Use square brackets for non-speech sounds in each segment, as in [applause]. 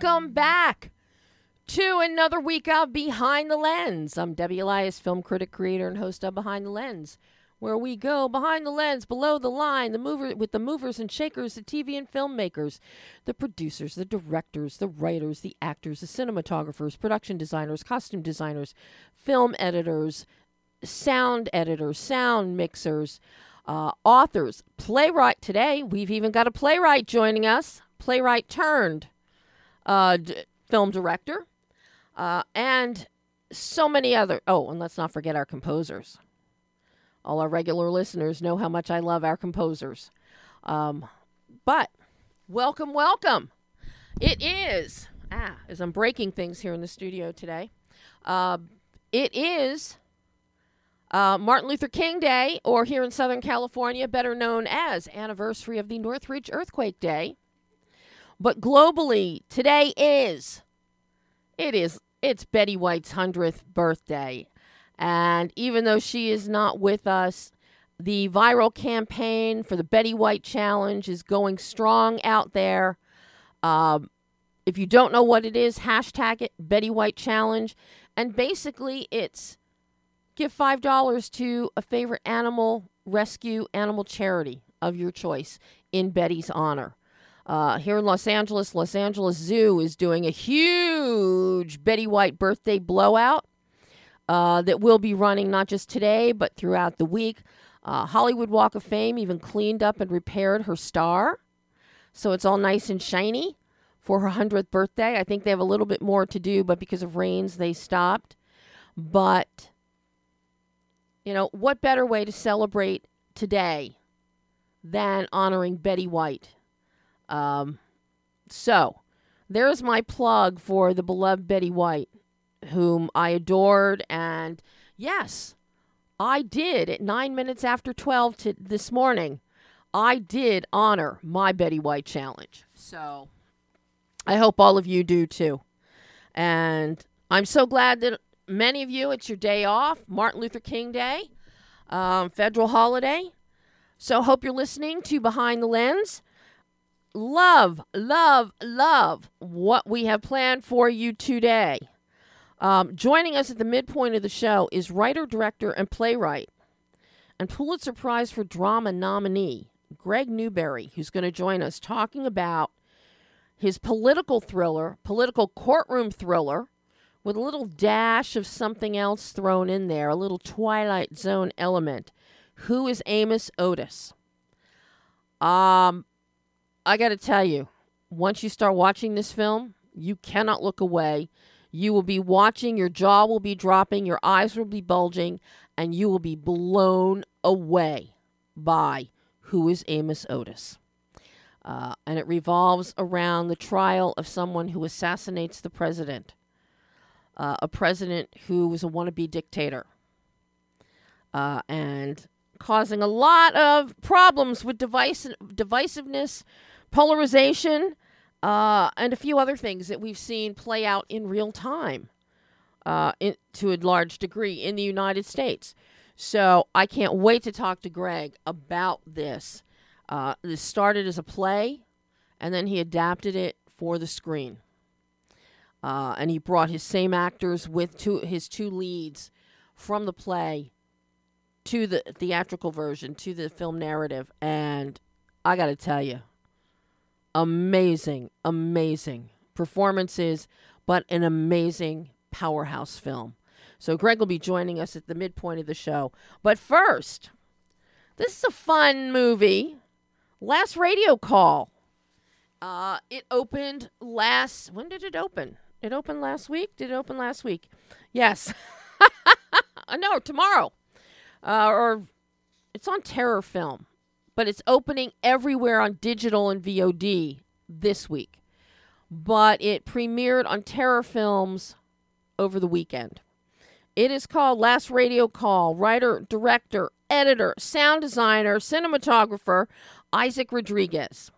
Welcome back to another week of Behind the Lens. I'm Debbie Elias, film critic, creator, and host of Behind the Lens, where we go behind the lens, below the line, the mover with the movers and shakers, the TV and filmmakers, the producers, the directors, the writers, the actors, the cinematographers, production designers, costume designers, film editors, sound editors, sound mixers, uh, authors, playwright. Today, we've even got a playwright joining us, playwright turned uh, d- film director, uh, and so many other. Oh, and let's not forget our composers. All our regular listeners know how much I love our composers. Um, but welcome, welcome. It is, ah, as I'm breaking things here in the studio today, uh, it is uh, Martin Luther King Day, or here in Southern California, better known as anniversary of the Northridge Earthquake Day. But globally, today is, it is, it's Betty White's 100th birthday. And even though she is not with us, the viral campaign for the Betty White Challenge is going strong out there. Um, if you don't know what it is, hashtag it Betty White Challenge. And basically, it's give $5 to a favorite animal rescue animal charity of your choice in Betty's honor. Uh, here in Los Angeles, Los Angeles Zoo is doing a huge Betty White birthday blowout uh, that will be running not just today, but throughout the week. Uh, Hollywood Walk of Fame even cleaned up and repaired her star. So it's all nice and shiny for her 100th birthday. I think they have a little bit more to do, but because of rains, they stopped. But, you know, what better way to celebrate today than honoring Betty White? Um, so, there's my plug for the beloved Betty White, whom I adored. And yes, I did at nine minutes after 12 to this morning. I did honor my Betty White challenge. So, I hope all of you do too. And I'm so glad that many of you, it's your day off, Martin Luther King Day, um, federal holiday. So, hope you're listening to Behind the Lens love, love, love what we have planned for you today. Um, joining us at the midpoint of the show is writer, director, and playwright, and Pulitzer Prize for Drama nominee Greg Newberry, who's going to join us talking about his political thriller, political courtroom thriller, with a little dash of something else thrown in there, a little Twilight Zone element. Who is Amos Otis? Um, I got to tell you, once you start watching this film, you cannot look away. You will be watching, your jaw will be dropping, your eyes will be bulging, and you will be blown away by who is Amos Otis. Uh, and it revolves around the trial of someone who assassinates the president, uh, a president who was a wannabe dictator, uh, and causing a lot of problems with device- divisiveness polarization, uh, and a few other things that we've seen play out in real time uh, in, to a large degree in the United States. So I can't wait to talk to Greg about this. Uh, this started as a play, and then he adapted it for the screen. Uh, and he brought his same actors with two, his two leads from the play to the theatrical version, to the film narrative. And I got to tell you, amazing, amazing performances, but an amazing powerhouse film. So Greg will be joining us at the midpoint of the show. But first, this is a fun movie. Last radio call. Uh, it opened last. When did it open? It opened last week. Did it open last week? Yes. [laughs] no, tomorrow. Uh, or it's on Terror Film but it's opening everywhere on digital and VOD this week. But it premiered on Terror Films over the weekend. It is called Last Radio Call. Writer, director, editor, sound designer, cinematographer Isaac Rodriguez.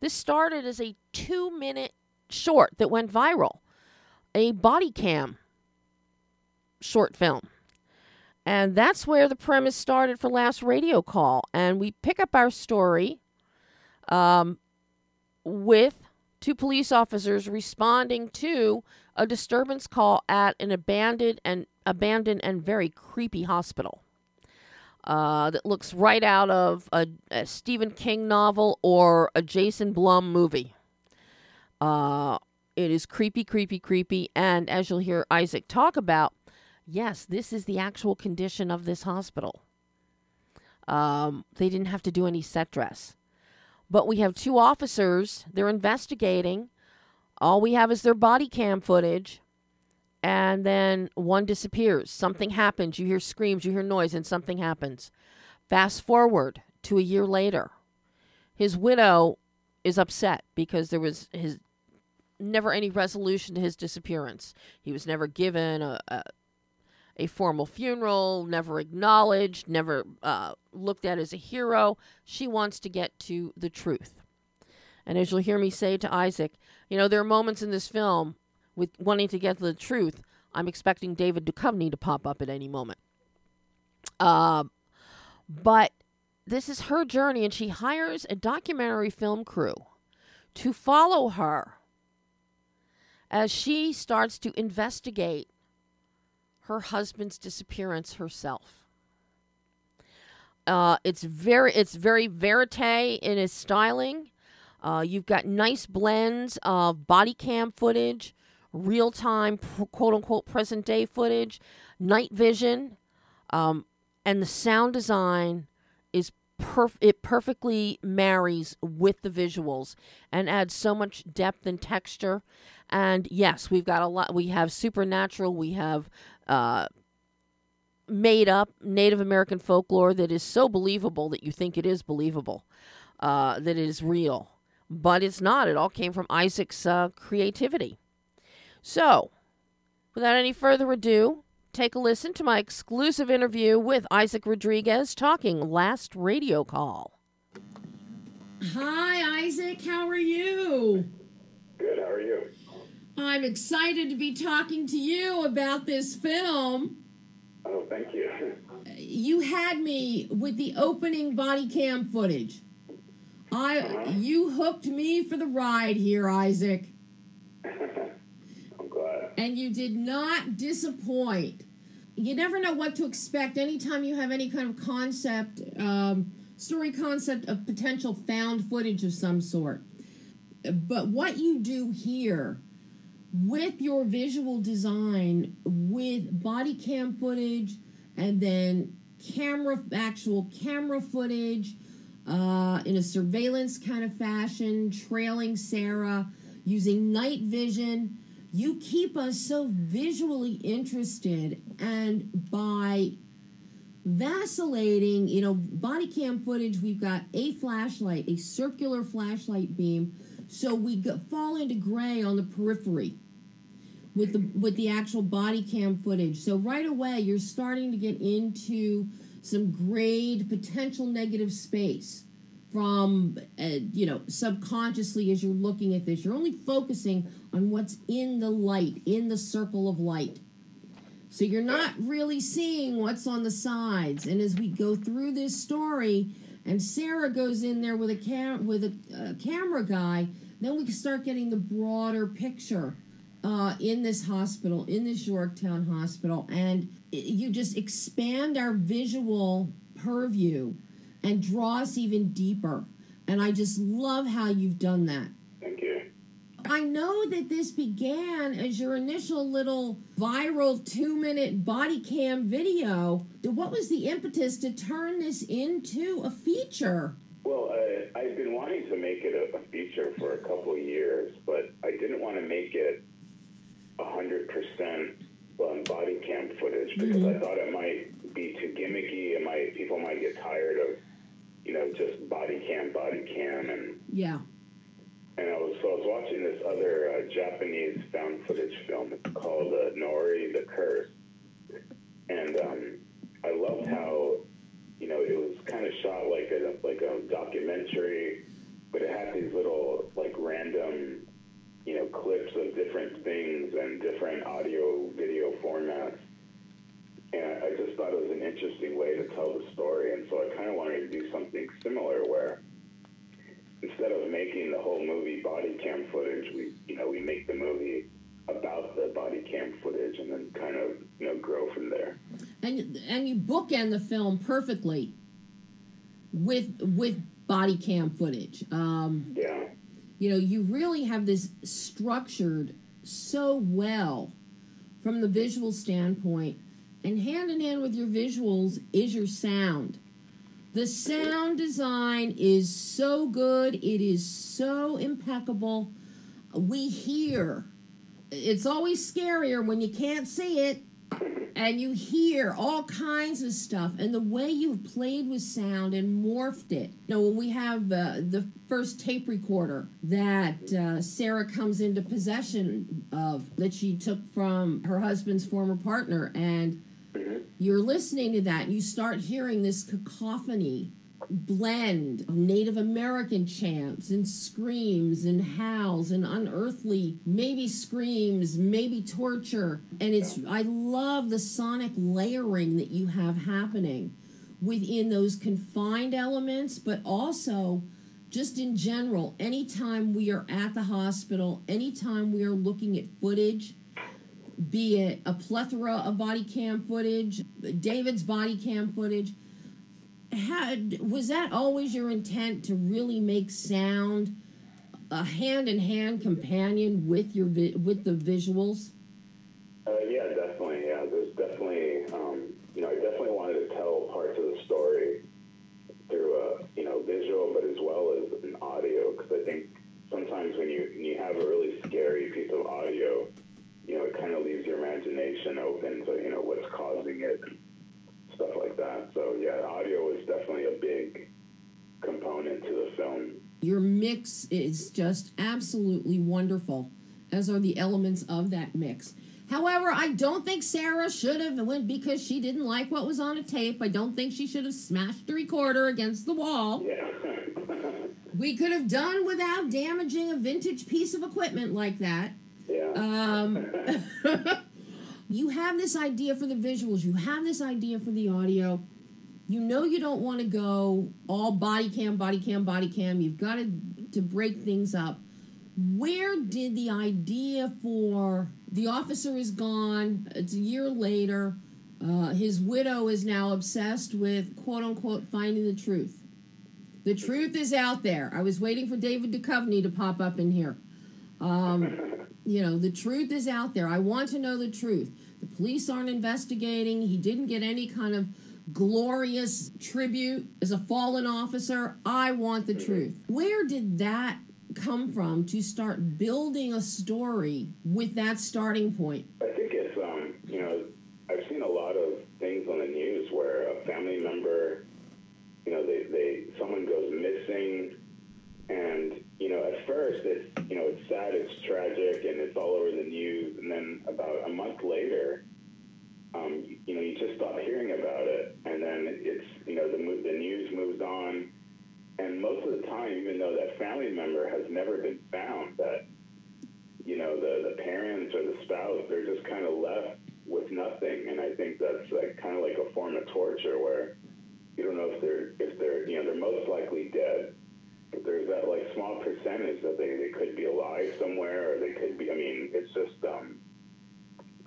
This started as a two minute short that went viral, a body cam short film. And that's where the premise started for Last Radio Call. And we pick up our story um, with two police officers responding to a disturbance call at an abandoned and abandoned and very creepy hospital. Uh, that looks right out of a, a, Stephen King novel or a Jason Blum movie. Uh, it is creepy, creepy, creepy. And as you'll hear Isaac talk about, yes, this is the actual condition of this hospital. Um, they didn't have to do any set dress. But we have two officers, they're investigating. All we have is their body cam footage. And then one disappears. Something happens. You hear screams, you hear noise, and something happens. Fast forward to a year later. His widow is upset because there was his never any resolution to his disappearance. He was never given a, a, a formal funeral, never acknowledged, never uh, looked at as a hero. She wants to get to the truth. And as you'll hear me say to Isaac, you know, there are moments in this film with wanting to get to the truth. I'm expecting David Duchovny to pop up at any moment. Uh, but this is her journey, and she hires a documentary film crew to follow her as she starts to investigate her husband's disappearance herself. Uh, it's very it's very verite in its styling. Uh, you've got nice blends of body cam footage, real time quote unquote present day footage, night vision, um, and the sound design is perf- it perfectly marries with the visuals and adds so much depth and texture and yes, we've got a lot. We have supernatural. We have uh, made up Native American folklore that is so believable that you think it is believable, uh, that it is real. But it's not. It all came from Isaac's uh, creativity. So, without any further ado, take a listen to my exclusive interview with Isaac Rodriguez talking Last Radio Call. Hi, Isaac. How are you? Good. How are you? I'm excited to be talking to you about this film. Oh, thank you. You had me with the opening body cam footage. I uh-huh. you hooked me for the ride here, Isaac. [laughs] I'm glad. And you did not disappoint. You never know what to expect anytime you have any kind of concept, um, story concept of potential found footage of some sort. But what you do here with your visual design, with body cam footage, and then camera, actual camera footage, uh, in a surveillance kind of fashion, trailing Sarah, using night vision. You keep us so visually interested, and by vacillating, you know, body cam footage, we've got a flashlight, a circular flashlight beam, so we fall into gray on the periphery with the with the actual body cam footage. So right away you're starting to get into some grade potential negative space from uh, you know subconsciously as you're looking at this. You're only focusing on what's in the light, in the circle of light. So you're not really seeing what's on the sides. And as we go through this story, and Sarah goes in there with a cam with a, a camera guy, then we can start getting the broader picture uh, in this hospital, in this Yorktown hospital, and you just expand our visual purview and draw us even deeper. And I just love how you've done that. I know that this began as your initial little viral two minute body cam video. What was the impetus to turn this into a feature? Well, uh, I've been wanting to make it a, a feature for a couple of years, but I didn't want to make it 100% on body cam footage because mm-hmm. I thought it might be too gimmicky. It might people might get tired of you know just body cam, body cam, and yeah. And I was so I was watching this other uh, Japanese found footage film. Called uh, Noroi the Curse, and um, I loved how you know it was kind of shot like a like a documentary, but it had these little like random you know, clips of different things and different audio video formats. And I just thought it was an interesting way to tell the story. And so I kind of wanted to do something similar where instead of making the whole movie body cam footage, we you know we make the movie about the body cam footage and then kind of you know grow from there. And and you bookend the film perfectly with with body cam footage. Um, Yeah. you know, you really have this structured so well from the visual standpoint, and hand in hand with your visuals is your sound. The sound design is so good, it is so impeccable. We hear. It's always scarier when you can't see it and you hear all kinds of stuff and the way you've played with sound and morphed it you know when we have uh, the first tape recorder that uh, sarah comes into possession of that she took from her husband's former partner and you're listening to that and you start hearing this cacophony blend of Native American chants and screams and howls and unearthly maybe screams, maybe torture. And it's I love the sonic layering that you have happening within those confined elements, but also just in general, anytime we are at the hospital, anytime we are looking at footage, be it a plethora of body cam footage, David's body cam footage, had was that always your intent to really make sound a hand in hand companion with your with the visuals? Uh, yeah, definitely. Yeah, there's definitely, um, you know, I definitely wanted to tell parts of the story through a, you know, visual, but as well as an audio, because I think sometimes when you when you have a really scary piece of audio, you know, it kind of leaves your open to, you know, what's causing it, and stuff like that. So yeah, audio is definitely a big component to the film. Your mix is just absolutely wonderful, as are the elements of that mix. However, I don't think Sarah should have went because she didn't like what was on a tape. I don't think she should have smashed the recorder against the wall. Yeah. [laughs] We could have done without damaging a vintage piece of equipment like that. yeah. Um, [laughs] you have this idea for the visuals, you have this idea for the audio. You know you don't want to go all body cam, body cam, body cam. You've got to to break things up. Where did the idea for the officer is gone? It's a year later. Uh, his widow is now obsessed with quote unquote finding the truth. The truth is out there. I was waiting for David Duchovny to pop up in here. Um, you know, the truth is out there. I want to know the truth. The police aren't investigating. He didn't get any kind of glorious tribute as a fallen officer. I want the truth. Where did that come from to start building a story with that starting point? I think it's um, you know, I've seen a lot of things on the news where a family member, you know, they, they someone goes missing, and you know, at first it's you know it's sad, it's tragic, and it's all over the news, and then about a month later, um, you, know, you just stop hearing about it, and then it's you know the the news moves on, and most of the time, even though that family member has never been found, that you know, the, the parents or the spouse, they're just kind of left with nothing. And I think that's like kind of like a form of torture where you don't know if they're, if they're, you know, they're most likely dead. There's that like small percentage that they, they could be alive somewhere or they could be, I mean, it's just, um,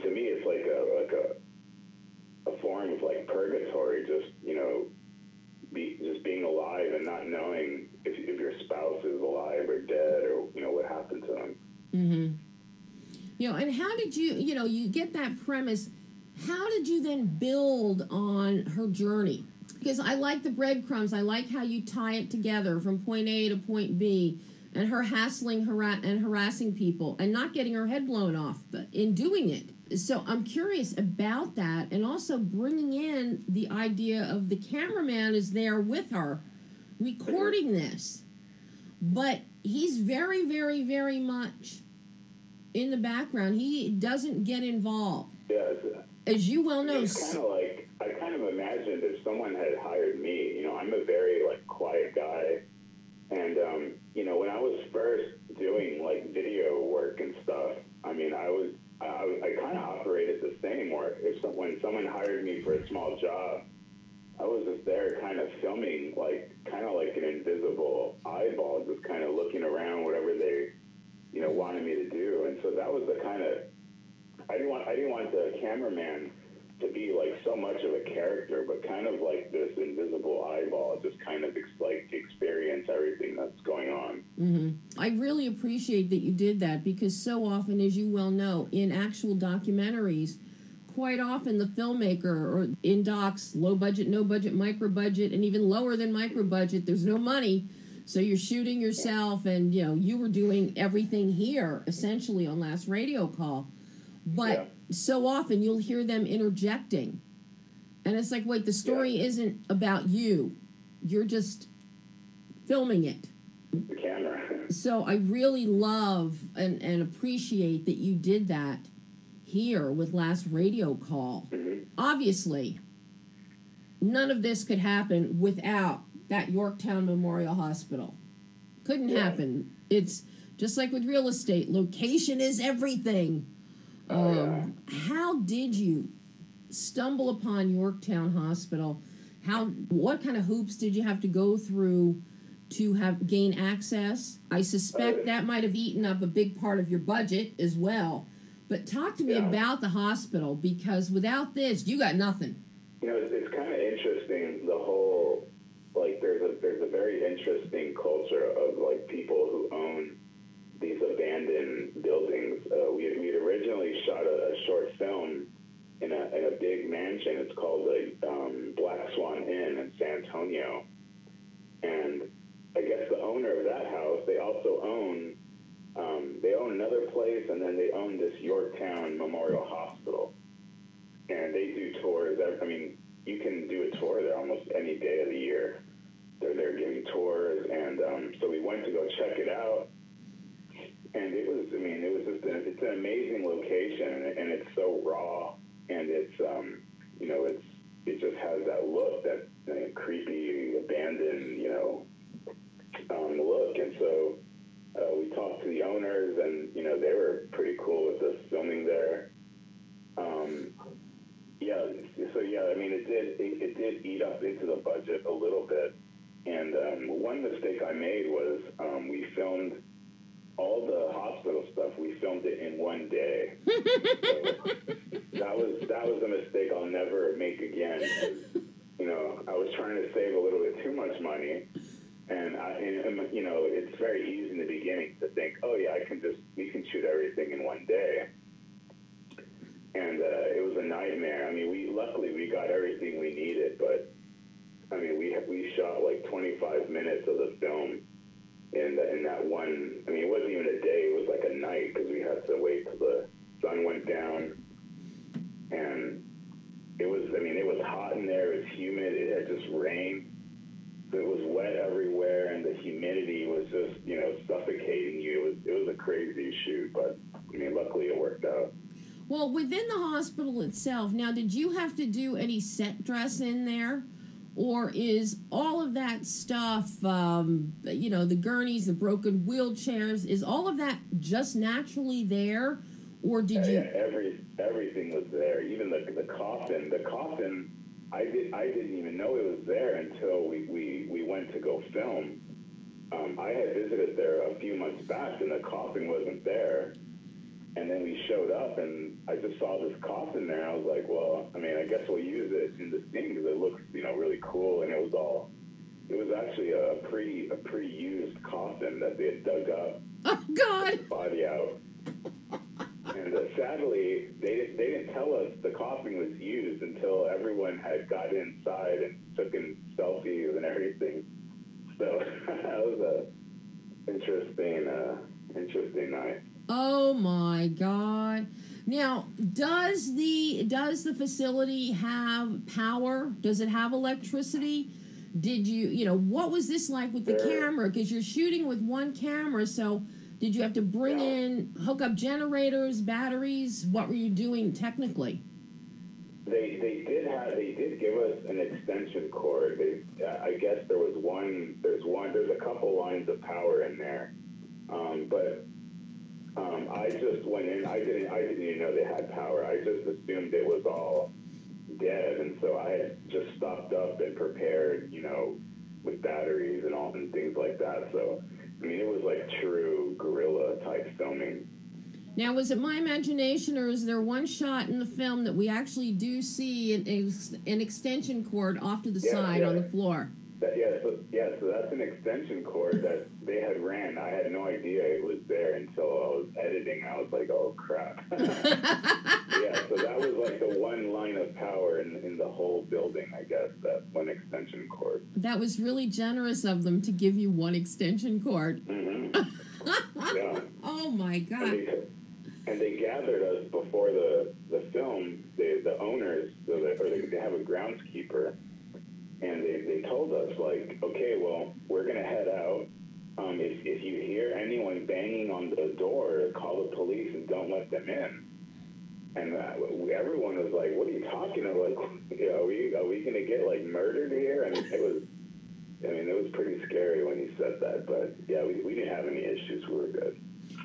to me, it's like a, like a, a form of like purgatory, just, you know, be, just being alive and not knowing if, if your spouse is alive or dead or, you know, what happened to them. Mm-hmm. You know, and how did you, you know, you get that premise. How did you then build on her journey? Because I like the breadcrumbs. I like how you tie it together from point A to point B, and her hassling hara- and harassing people and not getting her head blown off but in doing it. So I'm curious about that, and also bringing in the idea of the cameraman is there with her, recording this, but he's very, very, very much in the background. He doesn't get involved. Yeah, As you well know, it's kind of like I kind of imagined if someone had hired me. You know, I'm a very like quiet guy, and um, you know, when I was first doing like video work and stuff, I mean, I was I, I kind of operated the same. Where if some, when someone hired me for a small job, I was just there kind of filming, like, kind of like an invisible eyeball, just kind of looking around, whatever they, you know, wanted me to do. And so that was the kind of, I didn't want, I didn't want the cameraman to be like so much of a character, but kind of like this invisible eyeball, just kind of ex- like experience everything that's going on. hmm I really appreciate that you did that because so often, as you well know, in actual documentaries, quite often the filmmaker or in docs, low budget, no budget, micro budget, and even lower than micro budget, there's no money. So you're shooting yourself, and you know you were doing everything here essentially on last radio call. But Yeah. so often you'll hear them interjecting, and it's like, wait, the story isn't about you. You're just filming it. The camera. So I really love and, and appreciate that you did that here with last radio call. Mhm. Obviously, none of this could happen without that Yorktown Memorial Hospital. Couldn't Yeah. happen. It's just like with real estate, location is everything. Oh, yeah. Um, how did you stumble upon Yorktown Hospital? How what kind of hoops did you have to go through to have gain access? I suspect that might have eaten up a big part of your budget as well. But talk to me Yeah. about the hospital because without this, you got nothing. You know, it's, it's kind of interesting. The whole like there's a there's a very interesting culture of like people who own these abandoned buildings. Uh, we we had originally shot a, a short film in a in a big mansion. It's called the um, Black Swan Inn in San Antonio, and I guess the owner of that house they also own. Um, they own another place, and then they own this Yorktown Memorial Hospital and they do tours. I mean, you can do a tour there almost any day of the year. They're there giving tours, and um, so we went to go check it out. And it was, I mean, it was just an, it's an amazing location, and, and it's so raw, and it's, um, you know, it's it just has that look, that creepy, abandoned, you know, um, look. And so uh, we talked to the owners, and you know, they were pretty cool with us filming there. Um, yeah, so yeah, I mean, it did it, it did eat up into the budget a little bit, and um, one mistake I made was um, we filmed all the hospital stuff. We filmed it in one day. so [laughs] that was that was a mistake I'll never make again. You know, I was trying to save a little bit too much money, and I, and, you know, it's very easy in the beginning to think, oh yeah, I can just we can shoot everything in one day and uh, it was a nightmare. I mean, we luckily we got everything we needed, but I mean, we we shot like 25 minutes of the film in the, in that one. I mean, it wasn't even a day; it was like a night because we had to wait till the sun went down, and it was. I mean, it was hot in there. It was humid. It had just rained. It was wet everywhere, and the humidity was just you know suffocating you. It was it was a crazy shoot, but I mean, luckily it worked out. Well, within the hospital itself, now did you have to do any set dress in there? Or is all of that stuff, um, you know, the gurneys, the broken wheelchairs, is all of that just naturally there? Or did Yeah, you? yeah, every everything was there. Even the the coffin. The coffin. I did. I didn't even know it was there until we we, we went to go film. Um, I had visited there a few months back, and the coffin wasn't there. And then we showed up, and I just saw this coffin there. I was like, well, I mean, I guess we'll use it in the scene because it looks, you know, really cool. And it was all. It was actually a pre a pre used coffin that they had dug up Oh, God! body out. And uh, sadly, they, they didn't tell us the coffin was used until everyone had got inside and took in selfies and everything. So [laughs] that was a interesting, uh, interesting night. Oh my God! Now, does the does the facility have power? Does it have electricity? Did you, you know, what was this like with the camera? Because you're shooting with one camera, so did you have to bring in, hook up generators, batteries? What were you doing technically? They they did have they did give us an extension cord. They, uh, I guess there was one. There's one. There's a couple lines of power in there, um, but um, I just went in. I didn't. I didn't even know they had power. I just assumed it was all dead, and so I had just stocked up and prepared, you know, with batteries and all and things like that. So, I mean, it was like true guerrilla type filming. Now, was it my imagination, or is there one shot in the film that we actually do see an, an extension cord off to the Yeah, side on the floor? That, yeah, so yeah, so that's an extension cord that they had ran. I had no idea it was there until I was editing. I was like, oh crap. [laughs] yeah, so that was like the one line of power in, in the whole building, I guess, that one extension cord. That was really generous of them to give you one extension cord. hmm [laughs] yeah. Oh my And God. they, and they gathered us before the, the film, the, the owners, so that, or they, they have a groundskeeper, and they, they told us, like, okay, well, we're going to head out. Um, if, if you hear anyone banging on the door, call the police and don't let them in. And uh, we- everyone was like, what are you talking about? Like, you [laughs] know, are we, are we going to get, like, murdered here? I mean, it was, I mean, it was pretty scary when he said that, but yeah, we, we didn't have any issues. We were good.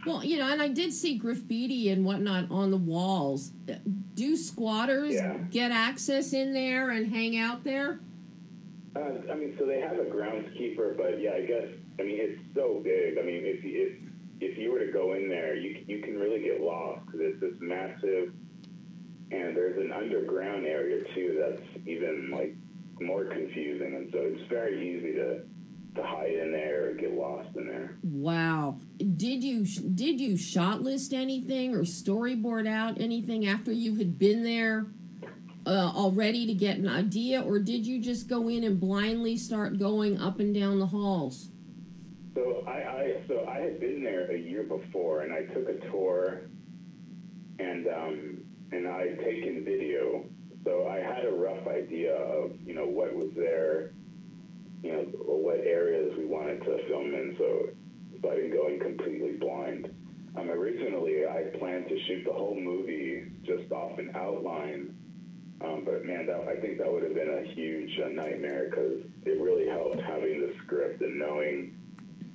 Well, you know, and I did see graffiti and whatnot on the walls. Do squatters Yeah. get access in there and hang out there? Uh, I mean, so they have a groundskeeper, but yeah, I guess I mean it's so big. I mean, if you- if if you were to go in there, you you can really get lost because it's this massive, and there's an underground area too that's even like more confusing, and so it's very easy to to hide in there or get lost in there. Wow. Did you did you shot list anything or storyboard out anything after you had been there uh, already to get an idea, or did you just go in and blindly start going up and down the halls? So I, I so I had been there a year before, and I took a tour, and um, and I had taken video. So I had a rough idea of you know what was there, you know what areas we wanted to film in. So so I didn't go in completely blind. Um, originally, I planned to shoot the whole movie just off an outline. Um, but man, that, I think that would have been a huge uh, nightmare because it really helped having the script and knowing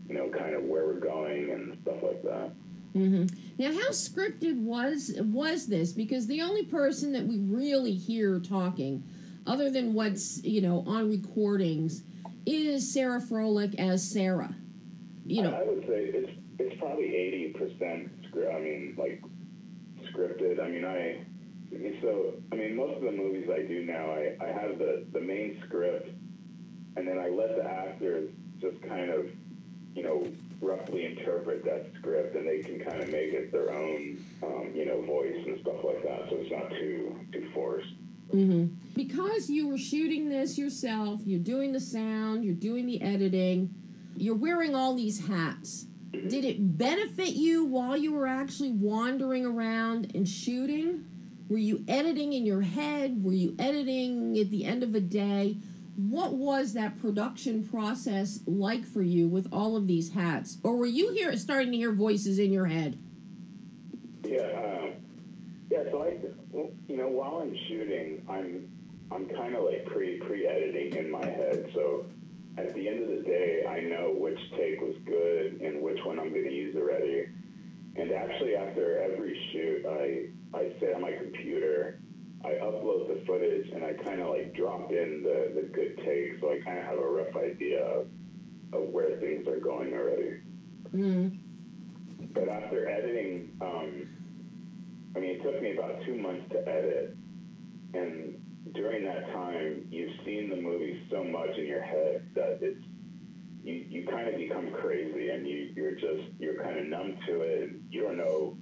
you know, kind of where we're going and stuff like that. Mm-hmm. Now, how scripted was was this? Because the only person that we really hear talking, other than what's you know on recordings, is Sarah Froelich as Sarah. You I, I would say it's it's probably eighty percent script. I mean, like scripted. I mean, I so I mean most of the movies I do now, I I have the the main script, and then I let the actors just kind of you know roughly interpret that script, and they can kind of make it their own um, you know voice and stuff like that. So it's not too too forced. hmm because you were shooting this yourself, you're doing the sound, you're doing the editing, you're wearing all these hats. Did it benefit you while you were actually wandering around and shooting? Were you editing in your head? Were you editing at the end of a day? What was that production process like for you with all of these hats? Or were you here starting to hear voices in your head? Yeah, um, yeah. So I, you know, while I'm shooting, I'm I'm kind of like pre pre editing in my head. So at the end of the day, I know which take was good and which one I'm going to use already. And actually, after every shoot, I I sit on my computer, I upload the footage, and I kind of like drop in the the good takes, so I kind of have a rough idea of, of where things are going already. Mm. But after editing, um, I mean, it took me about two months to edit, and during that time, you've seen the movie so much in your head that it's you, you kind of become crazy, and you you're just you're kind of numb to it. And you don't know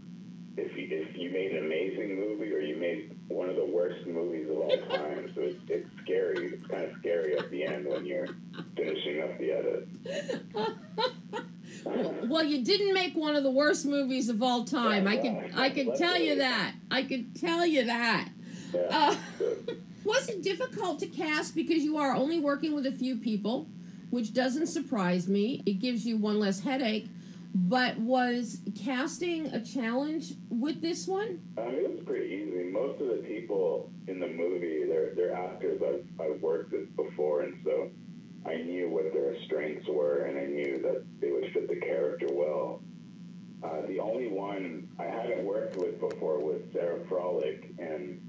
if you, if you made an amazing movie or you made one of the worst movies of all time. So it's, it's scary. It's kind of scary at the end when you're finishing up the edit. [laughs] Well, you didn't make one of the worst movies of all time. I can I can tell you that. I can tell you that. Yeah. Uh, [laughs] was it difficult to cast because you are only working with a few people, which doesn't surprise me. It gives you one less headache. But was casting a challenge with this one? Um, it was pretty easy. Most of the people in the movie, they're, they're actors I've, I've worked with before, and so I knew what their strengths were, and I knew that they would fit the character well. Uh, the only one I hadn't worked with before was Sarah Froelich, and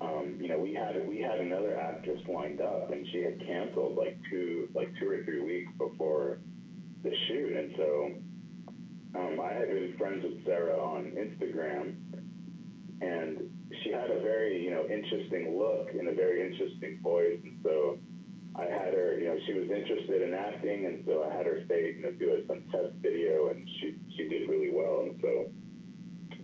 um, you know, we had we had another actress lined up, and she had canceled like two like two or three weeks before the shoot, and so um, I had been friends with Sarah on Instagram, and she had a very you know interesting look and a very interesting voice, and so I had her, you know, she was interested in acting, and so I had her say, you know, do a, some test video, and she she did really well, and so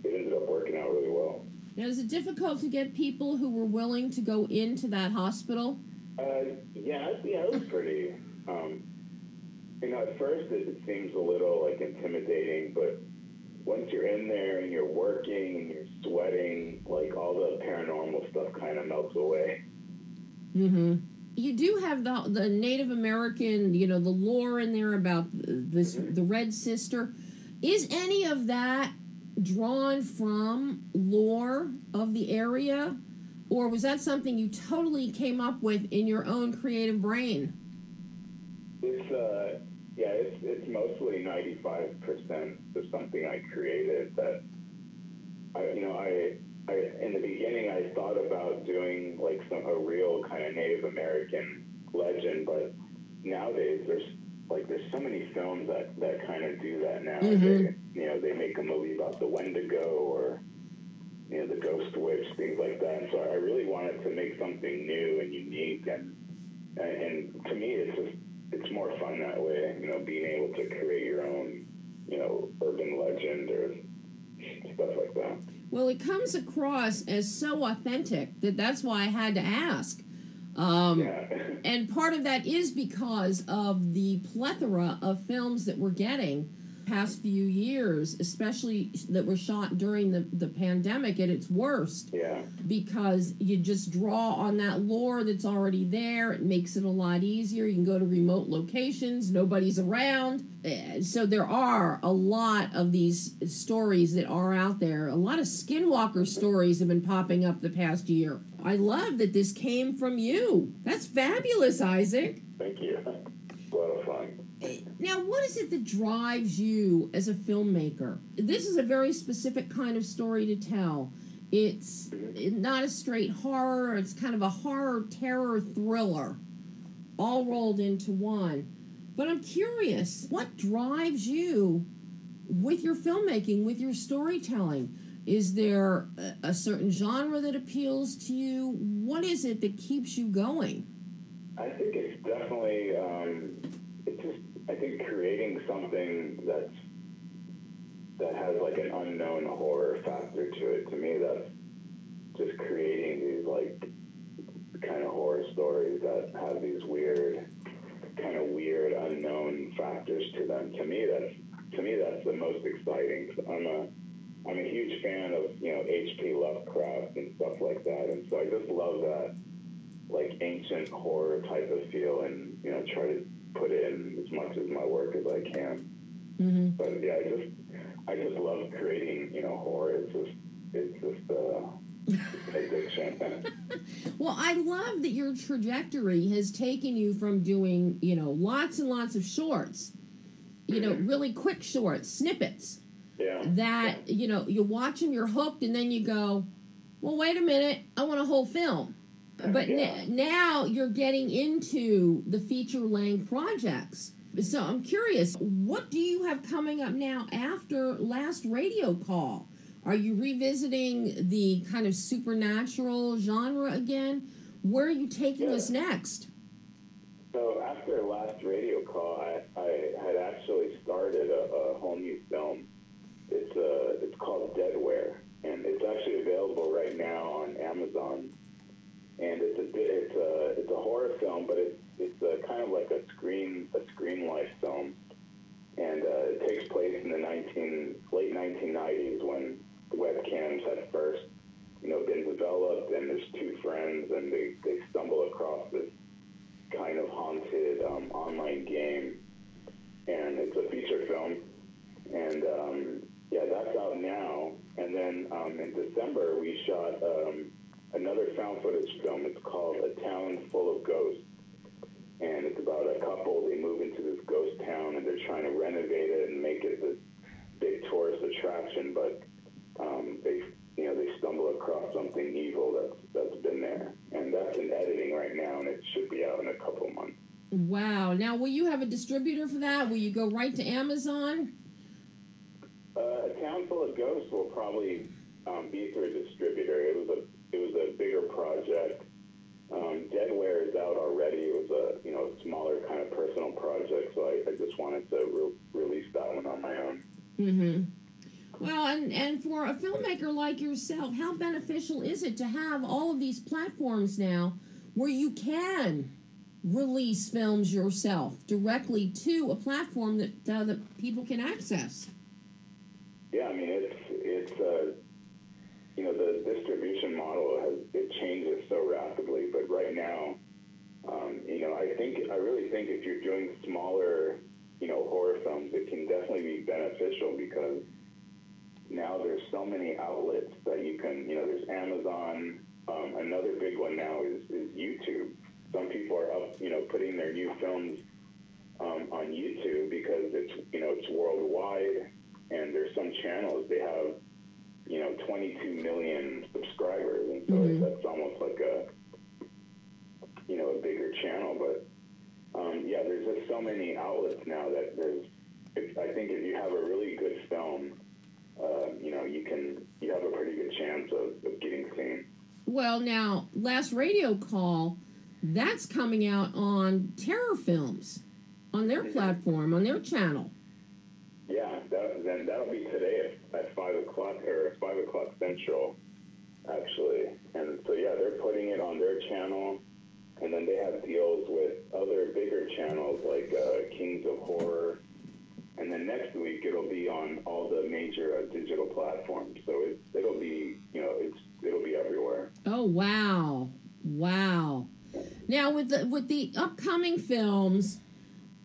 it ended up working out really well. Now, is it difficult to get people who were willing to go into that hospital? Uh, yeah, yeah, it was pretty. Um, you know, at first it, it seems a little like intimidating, but once you're in there and you're working and you're sweating, like all the paranormal stuff kind of melts away. Mm-hmm. You do have the the Native American, you know, the lore in there about this the Red Sister. Is any of that drawn from lore of the area, or was that something you totally came up with in your own creative brain? It's uh, yeah, it's it's mostly ninety five percent of something I created that I you know I. I, in the beginning, I thought about doing like some a real kind of Native American legend, but nowadays there's like there's so many films that, that kind of do that now. Mhm. They, you know, they make a movie about the Wendigo or you know the Ghost Witch, things like that. And so I really wanted to make something new and unique, and and, and to me, it's just it's more fun that way. You know, being able to create your own you know urban legend or stuff like that. Well, it comes across as so authentic that that's why I had to ask. Um, Yeah. And part of that is because of the plethora of films that we're getting past few years, especially that were shot during the, the pandemic at its worst, yeah. because you just draw on that lore that's already there. It makes it a lot easier. You can go to remote locations, nobody's around. Eh, So there are a lot of these stories that are out there. A lot of skinwalker stories have been popping up the past year. I love that this came from you. That's fabulous, Isaac. Thank you. A lot of fun. Now, what is it that drives you as a filmmaker? This is a very specific kind of story to tell. It's not a straight horror, it's kind of a horror terror thriller, all rolled into one. But I'm curious, what drives you with your filmmaking, with your storytelling? Is there a, certain genre that appeals to you? What is it that keeps you going? I think it's definitely um, it's just I think creating something that's that has like an unknown horror factor to it. To me, that's just creating these like kind of horror stories that have these weird, kind of weird unknown factors to them. To me, that's to me that's the most exciting. I'm a I'm a huge fan of you know H.P. Lovecraft and stuff like that, and so I just love that like ancient horror type of feel and you know try to put in as much of my work as I can. Mm-hmm. But yeah, I just I just love creating you know horror. It's just it's just uh. [laughs] Well, I love that your trajectory has taken you from doing, you know, lots and lots of shorts, you know, really quick shorts, snippets yeah. that, you know, you watch them, you're hooked, and then you go, well, wait a minute, I want a whole film. But now you're getting into the feature length projects. So I'm curious, what do you have coming up now after last radio call? Are you revisiting the kind of supernatural genre again? Where are you taking Yeah. us next? So after last radio call, I, I had actually started a, a whole new film. It's uh, it's called Deadware, and it's actually available right now on Amazon. And it's a bit, it's a it's a horror film, but it's it's a kind of like a screen a screen life film, and uh, it takes place in the nineteen late nineteen nineties when webcams had first you know been developed, and there's two friends, and they they stumble across this kind of haunted um, online game, and it's a feature film, and um, yeah, that's out now. And then um, in December we shot um, another found footage film. It's called A Town Full of Ghosts, and it's about a couple. They move into this ghost town, and they're trying to renovate it and make it this big tourist attraction, but um, they you know they stumble across something evil that's that's been there, and that's in editing right now, and it should be out in a couple months. Wow. Now, will you have a distributor for that? Will you go right to Amazon? Uh, a town full of ghosts will probably um, be through a distributor. It was a it was a bigger project. Um, Deadware is out already. It was a you know smaller kind of personal project, so I, I just wanted to re- release that one on my own. Mm-hmm. Well, and, and for a filmmaker like yourself, how beneficial is it to have all of these platforms now where you can release films yourself directly to a platform that uh, that people can access? Yeah, I mean it's it's uh, you know the distribution model has it changes so rapidly, but right now, um, you know I think I really think if you're doing smaller you know horror films, it can definitely be beneficial because now there's so many outlets that you can you know there's Amazon. Um, another big one now is, is YouTube. Some people are up you know putting their new films um, on YouTube because it's you know it's worldwide and there's some channels they have you know 22 million subscribers and so Mhm. that's almost like a you know a bigger channel but um, yeah there's just so many outlets now that there's if, I think if you have a really good film uh, you know you can you have a pretty good chance of, of getting seen Well, now, last radio call, that's coming out on Terror Films, on their platform, on their channel. yeah that, then that'll be today at, five o'clock or five o'clock central actually and so yeah they're putting it on their channel and then they have deals with other bigger channels like uh, Kings of Horror. And then next week it'll be on all the major uh, digital platforms. So it, it'll be, you know, it's it'll be everywhere. Oh wow, wow! Now with the with the upcoming films,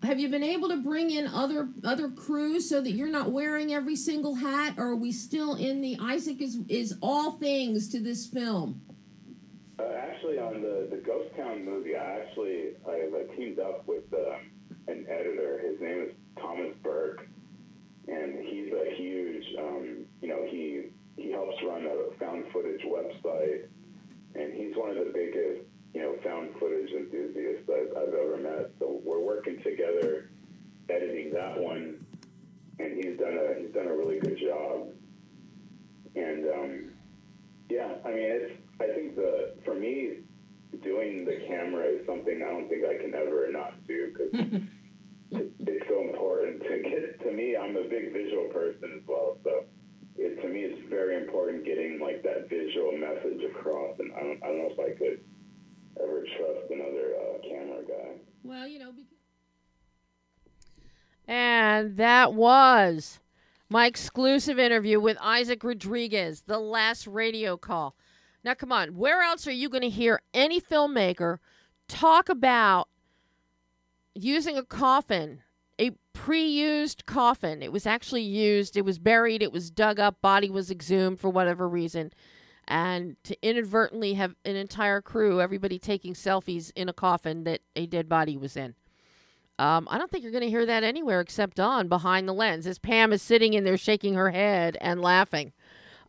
have you been able to bring in other other crews so that you're not wearing every single hat, or are we still in the Isaac is is all things to this film? Uh, actually, on the the Ghost Town movie, I actually I uh, teamed up with um, an editor. His name is Thomas Burke, and he's a huge, um, you know, he he helps run a found footage website, and he's one of the biggest, you know, found footage enthusiast I've, I've ever met. So we're working together, editing that one, and he's done a he's done a really good job. And um, yeah, I mean, it's I think the for me, doing the camera is something I don't think I can ever not do because it, [laughs] it's so important to get. To me, I'm a big visual person as well, so it, to me, it's very important getting like that visual message across. And I don't, I don't know if I could ever trust another uh, camera guy. Well, you know, because And that was my exclusive interview with Isaac Rodriguez, the last radio call. Now, come on, where else are you going to hear any filmmaker talk about using a coffin, a pre used coffin? It was actually used, it was buried, it was dug up, body was exhumed for whatever reason. And to inadvertently have an entire crew, everybody taking selfies in a coffin that a dead body was in. Um, I don't think you're going to hear that anywhere except on Behind the Lens, as Pam is sitting in there shaking her head and laughing.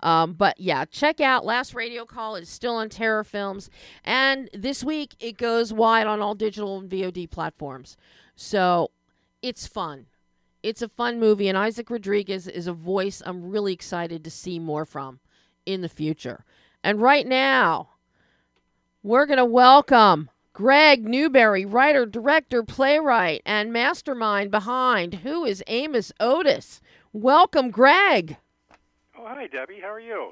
Um, but yeah, check out Last Radio Call. It's still on Terror Films. And this week it goes wide on all digital and VOD platforms. So it's fun. It's a fun movie. And Isaac Rodriguez is a voice I'm really excited to see more from in the future. And right now, we're going to welcome Greg Newberry, writer, director, playwright, and mastermind behind Who is Amos Otis. Welcome, Greg. Oh, hi, Debbie. How are you?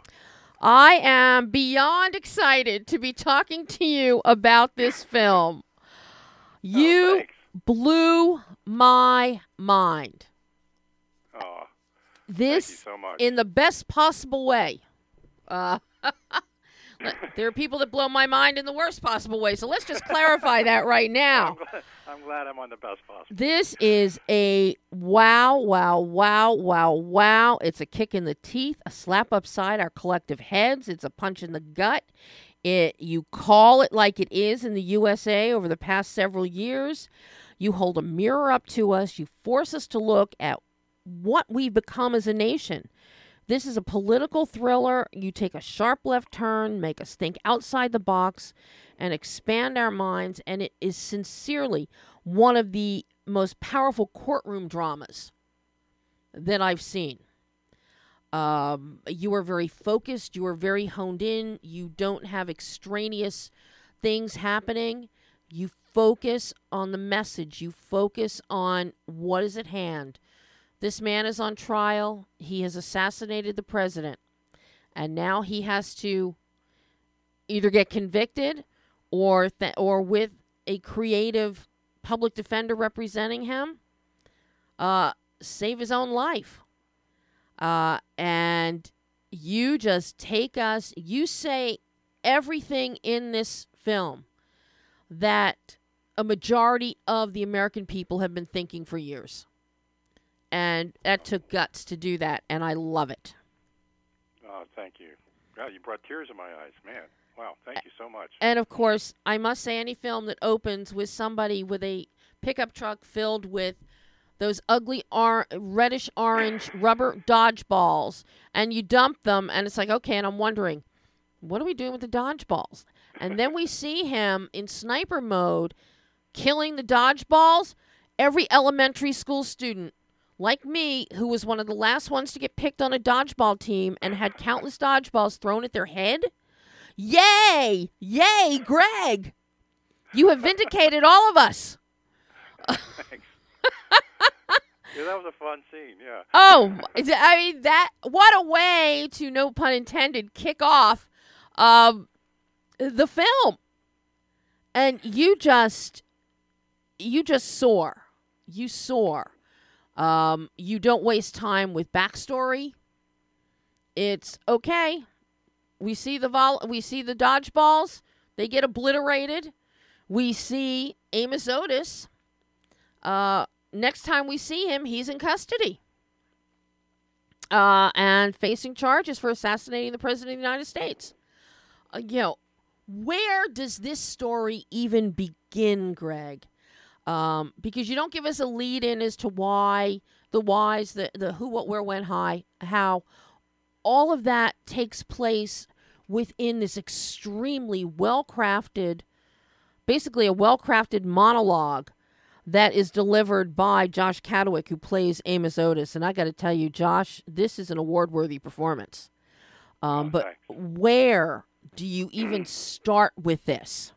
I am beyond excited to be talking to you about this [laughs] film. Oh, You thanks. blew my mind. Oh, This thank you so much. in the best possible way. Uh, there are people that blow my mind in the worst possible way. So let's just clarify that right [laughs] I'm now. glad, I'm glad I'm on the best possible. This is a wow, wow, wow, wow, wow. It's a kick in the teeth, a slap upside our collective heads. It's a punch in the gut. It you call it like it is in the USA over the past several years. You hold a mirror up to us. You force us to look at what we've become as a nation. This is a political thriller. You take a sharp left turn, make us think outside the box, and expand our minds. And it is sincerely one of the most powerful courtroom dramas that I've seen. Um, you are very focused. You are very honed in. You don't have extraneous things happening. You focus on the message. You focus on what is at hand. This man is on trial. He has assassinated the president. And now he has to either get convicted or th- or with a creative public defender representing him uh, save his own life. Uh, and you just take us, you say everything in this film that a majority of the American people have been thinking for years. And that took guts to do that, and I love it. Oh, thank you. God, you brought tears in my eyes, man. Wow, thank you so much. And of course, I must say, any film that opens with somebody with a pickup truck filled with those ugly reddish orange rubber dodgeballs, and you dump them, and it's like, okay, and I'm wondering, what are we doing with the dodgeballs? And then we see him in sniper mode killing the dodgeballs. Every elementary school student, like me, who was one of the last ones to get picked on a dodgeball team and had countless dodgeballs thrown at their head, yay! Yay, Greg! You have vindicated all of us. Thanks. yeah, that was a fun scene. Yeah. Oh, I mean that. What a way to, no pun intended, kick off um, the film. And you just, you just soar. You soar. Um, you don't waste time with backstory. It's okay. We see the vol- we see the dodgeballs. They get obliterated. We see Amos Otis. Uh, next time we see him, he's in custody uh, and facing charges for assassinating the president of the United States. Uh, you know, where does this story even begin, Greg? Um, because you don't give us a lead in as to why, the whys, the, the who, what, where, when, high, how. All of that takes place within this extremely well crafted, basically a well crafted monologue that is delivered by Josh Cadwick, who plays Amos Otis. And I got to tell you, Josh, this is an award worthy performance. Um, Oh, but thanks. where do you even start with this?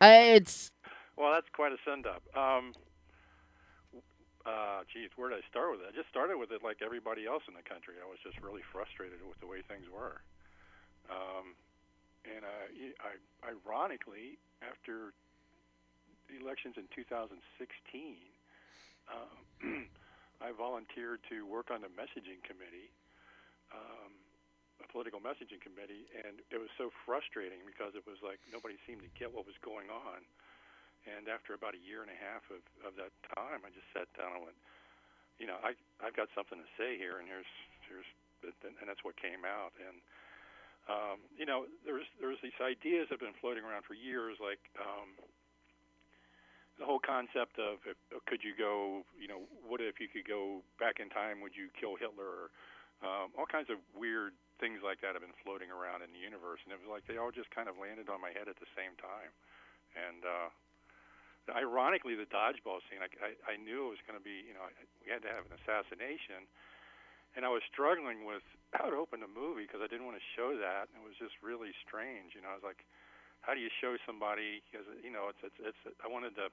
Uh, [laughs] it's well, that's quite a send up. Um, uh, geez, where did I start with it? I just started with it like everybody else in the country. I was just really frustrated with the way things were. Um, and uh, I, ironically, after the elections in 2016, um, [clears throat] I volunteered to work on the messaging committee, um, a political messaging committee, and it was so frustrating because it was like nobody seemed to get what was going on. And after about a year and a half of, of that time, I just sat down and went, you know, I I've got something to say here, and here's here's and that's what came out. And um, you know, there's there's these ideas that have been floating around for years, like um, the whole concept of if, could you go, you know, what if you could go back in time? Would you kill Hitler? Um, all kinds of weird things like that have been floating around in the universe, and it was like they all just kind of landed on my head at the same time. And uh, ironically, the dodgeball scene, I, I, I knew it was going to be, you know, we had to have an assassination, and I was struggling with [clears throat] how to open the movie because I didn't want to show that. And it was just really strange, you know. I was like, how do you show somebody? Because you know, it's it's, it's I wanted the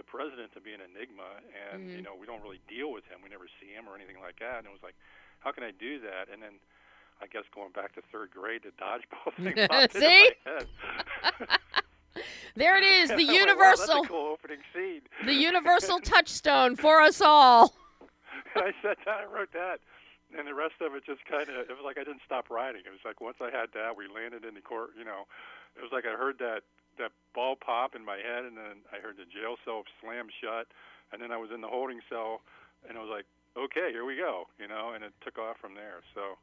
the president to be an enigma, and Mhm. you know, we don't really deal with him. We never see him or anything like that. And it was like, how can I do that? And then. I guess going back to third grade, the dodgeball [laughs] thing [laughs] popped See? my head. [laughs] there it is, [laughs] the oh wow, universal that's a cool opening scene. the universal touchstone for us all. [laughs] and I sat down and wrote that, and the rest of it just kind of it was like I didn't stop writing. It was like once I had that, we landed in the court. You know, it was like I heard that that ball pop in my head, and then I heard the jail cell slam shut, and then I was in the holding cell, and I was like, okay, here we go. You know, and it took off from there. So.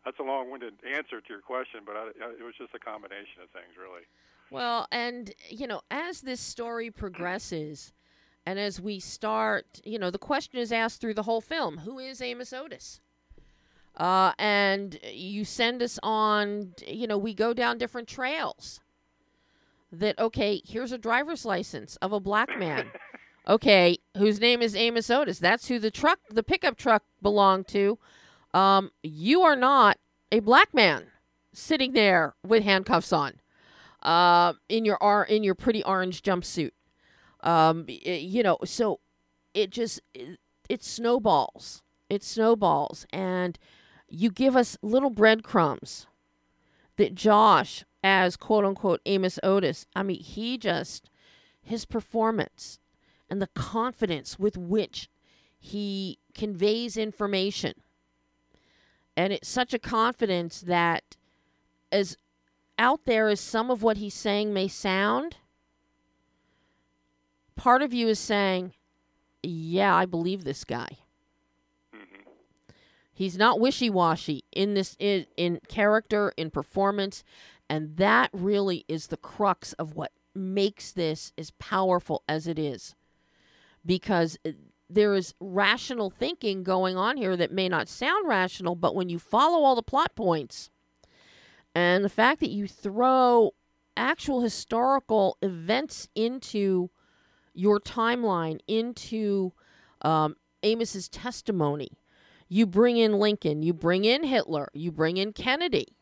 That's a long-winded answer to your question, but I, it was just a combination of things, really. Well, and you know, as this story progresses, and as we start, you know, the question is asked through the whole film: Who is Amos Otis? Uh, and you send us on, you know, we go down different trails. That, okay, here's a driver's license of a black man. [laughs] okay, whose name is Amos Otis. That's who the truck, the pickup truck belonged to. Um, you are not a black man sitting there with handcuffs on, uh, in your ar- in your pretty orange jumpsuit. Um, y- you know, so it just it, it snowballs. It snowballs, and you give us little breadcrumbs that Josh, as quote unquote Amos Otis, I mean, he just his performance and the confidence with which he conveys information. And it's such a confidence that, as out there as some of what he's saying may sound, part of you is saying, Yeah, I believe this guy. hmm He's not wishy-washy in this in, in character, in performance, and that really is the crux of what makes this as powerful as it is. Because uh, there is rational thinking going on here that may not sound rational, but when you follow all the plot points and the fact that you throw actual historical events into your timeline, into um, Amos's testimony, you bring in Lincoln, you bring in Hitler, you bring in Kennedy.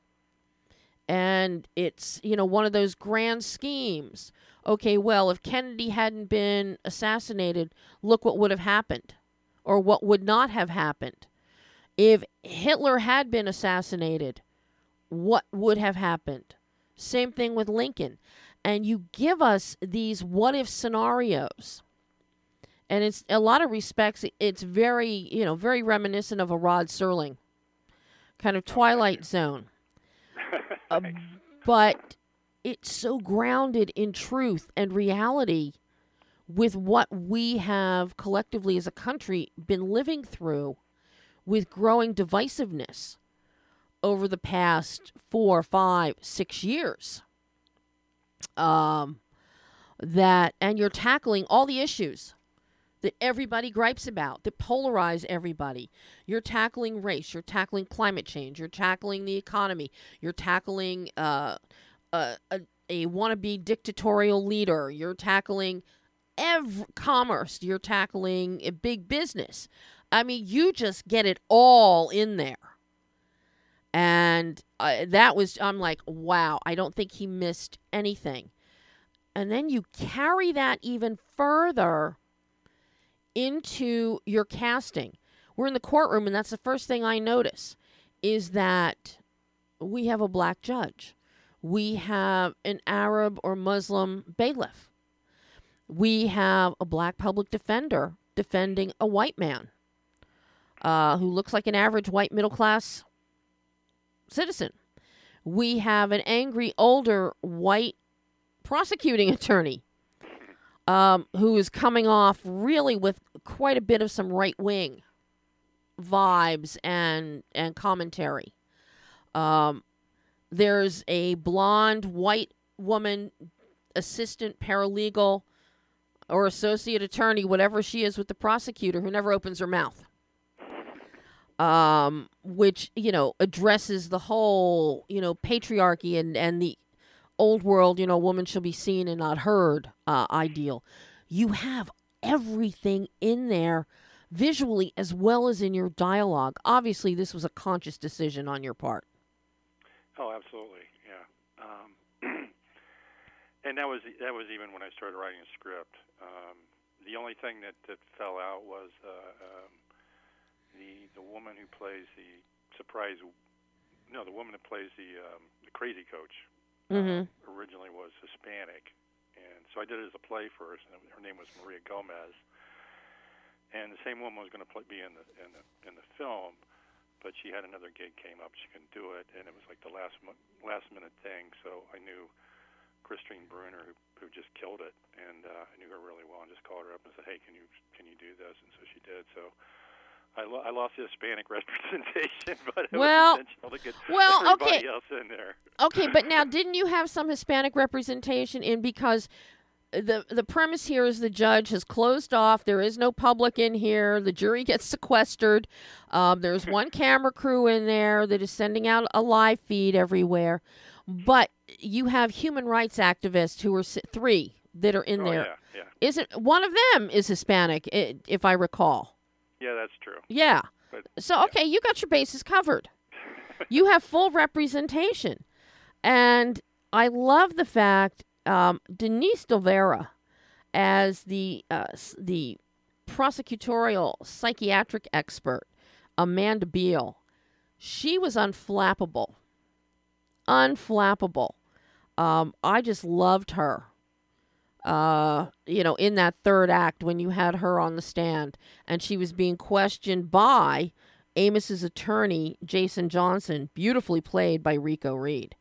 And it's, you know, one of those grand schemes. Okay, well, if Kennedy hadn't been assassinated, look what would have happened or what would not have happened. If Hitler had been assassinated, what would have happened? Same thing with Lincoln. And you give us these what if scenarios and it's a lot of respects it's very you know very reminiscent of a rod serling kind of twilight zone [laughs] Uh, but it's so grounded in truth and reality with what we have collectively as a country been living through with growing divisiveness over the past four five six years um that and you're tackling all the issues that everybody gripes about, that polarize everybody. You're tackling race, you're tackling climate change, you're tackling the economy, you're tackling uh, a, a, a wannabe dictatorial leader, you're tackling ev- commerce, you're tackling a big business. I mean, you just get it all in there. And uh, that was, I'm like, wow, I don't think he missed anything. And then you carry that even further into your casting. We're in the courtroom, and that's the first thing I notice is that we have a black judge. We have an Arab or Muslim bailiff. We have a black public defender defending a white man uh, who looks like an average white middle class citizen. We have an angry older white prosecuting [laughs] attorney um, who is coming off really with quite a bit of some right wing vibes and and commentary. Um, there's a blonde white woman, assistant paralegal, or associate attorney, whatever she is, with the prosecutor who never opens her mouth. Um, which you know addresses the whole you know patriarchy and and the old world, you know, woman shall be seen and not heard uh, ideal. You have everything in there visually as well as in your dialogue. Obviously, this was a conscious decision on your part. Oh, absolutely, yeah. Um, [clears throat] and that was that was even when I started writing a script. Um, the only thing that, that fell out was uh, um, the the woman who plays the surprise. No, the woman that plays the um, the crazy coach. Mm-hmm. Uh, originally was Hispanic, and so I did it as a play first. And her name was Maria Gomez. And the same woman was going to play, be in the in the in the film, but she had another gig came up. She couldn't do it, and it was like the last mo- last minute thing. So I knew Christine Bruner, who who just killed it, and uh, I knew her really well, and just called her up and said, "Hey, can you can you do this?" And so she did. So. I, lo- I lost the Hispanic [laughs] representation, [laughs] but it Well- was intentional to get well, everybody okay. else in there. Okay, but now didn't you have some Hispanic representation in because the the premise here is the judge has closed off. There is no public in here. The jury gets sequestered. Um, there's [laughs] one camera crew in there that is sending out a live feed everywhere. But you have human rights activists who are three that are in oh, there. yeah, yeah, Isn't one of them is Hispanic, if I recall? Yeah. That's true. Yeah. But So okay, you got your bases covered. you have full representation, and I love the fact um, Denise Delvera, as the uh, the prosecutorial psychiatric expert, Amanda Beal, she was unflappable, unflappable. Um, I just loved her. Uh, you know, in that third act when you had her on the stand and she was being questioned by Amos's attorney, Jason Johnson, beautifully played by Rico Reed.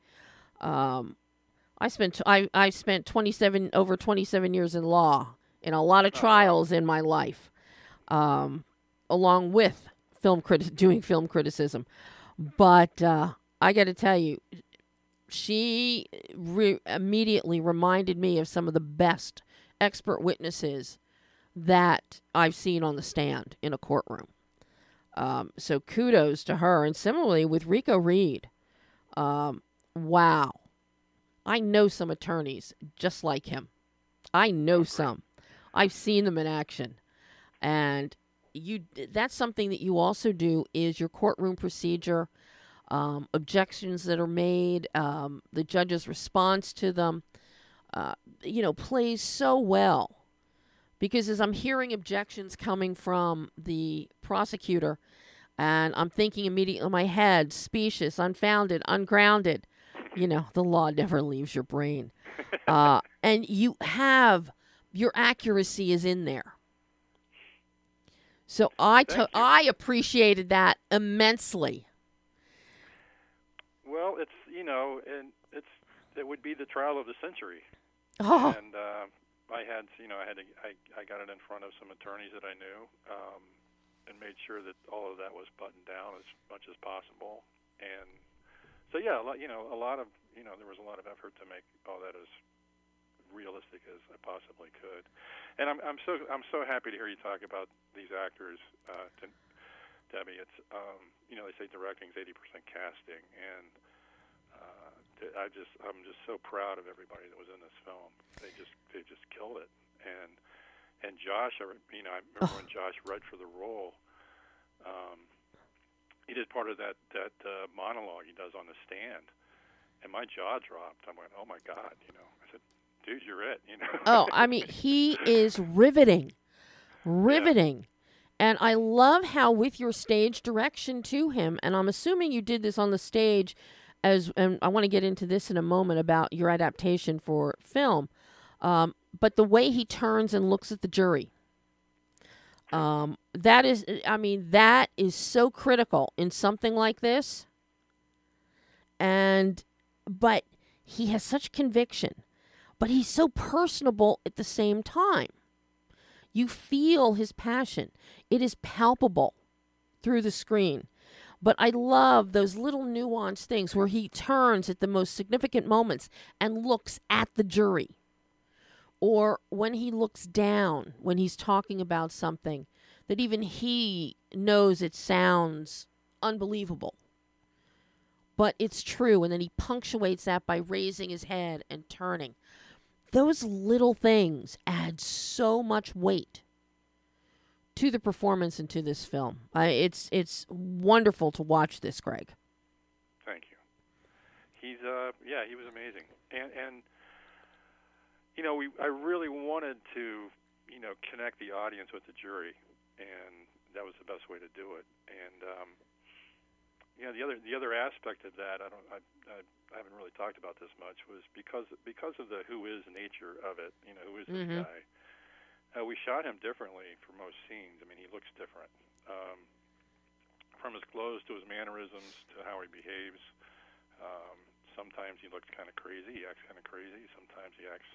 Um, I spent I I spent 27 over 27 years in law in a lot of trials in my life, um, along with film criti- doing film criticism. But uh, I got to tell you, she re- immediately reminded me of some of the best expert witnesses that I've seen on the stand in a courtroom. Um, so kudos to her. And similarly with Rico Reed, um, wow. I know some attorneys just like him. I know some. I've seen them in action. And you that's something that you also do is your courtroom procedure, um, objections that are made, um, the judge's response to them, uh, you know, plays so well. Because as I'm hearing objections coming from the prosecutor, and I'm thinking immediately in my head, specious, unfounded, ungrounded. You know, the law [laughs] never leaves your brain. [laughs] Uh, and you have your accuracy is in there. So I you. I appreciated that immensely. Well, it's you know, and it's it would be the trial of the century. Oh, And uh, I had you know I had to, I I got it in front of some attorneys that I knew, um, and made sure that all of that was buttoned down as much as possible. And so yeah, a lot, you know, a lot of you know there was a lot of effort to make all that as realistic as I possibly could. And I'm I'm so I'm so happy to hear you talk about these actors, uh, to, Debbie. It's um, you know they say directing is 80% casting, and uh, I just I'm just so proud of everybody that was in this film. They just they just killed it. And and Josh, I you know I remember when [laughs] Josh read for the role. Um, he did part of that that uh, monologue he does on the stand, and my jaw dropped. I went, "Oh my God!" You know, I said, "Dude, you're it." You know. oh, I mean, he [laughs] is riveting, riveting. And I love how with your stage direction to him, and I'm assuming you did this on the stage as and I want to get into this in a moment about your adaptation for film. Um, but the way he turns and looks at the jury. Um, that is I mean, that is so critical in something like this. And but he has such conviction but he's so personable at the same time. You feel his passion, it is palpable through the screen. But I love those little nuanced things where he turns at the most significant moments and looks at the jury. Or when he looks down when he's talking about something that even he knows it sounds unbelievable. But it's true. And then he punctuates that by raising his head and turning those little things add so much weight to the performance and to this film. I, it's it's wonderful to watch this, Greg. Thank you. He's uh yeah, he was amazing. And and you know, we I really wanted to, you know, connect the audience with the jury and that was the best way to do it. And um know, the other the other aspect of that, I don't I, I I haven't really talked about this much was because because of the who is nature of it, you know, who is this Mhm. guy? Uh, we shot him differently for most scenes. I mean, he looks different. Um, from his clothes to his mannerisms to how he behaves. Um, sometimes he looks kind of crazy. He acts kind of crazy. Sometimes he acts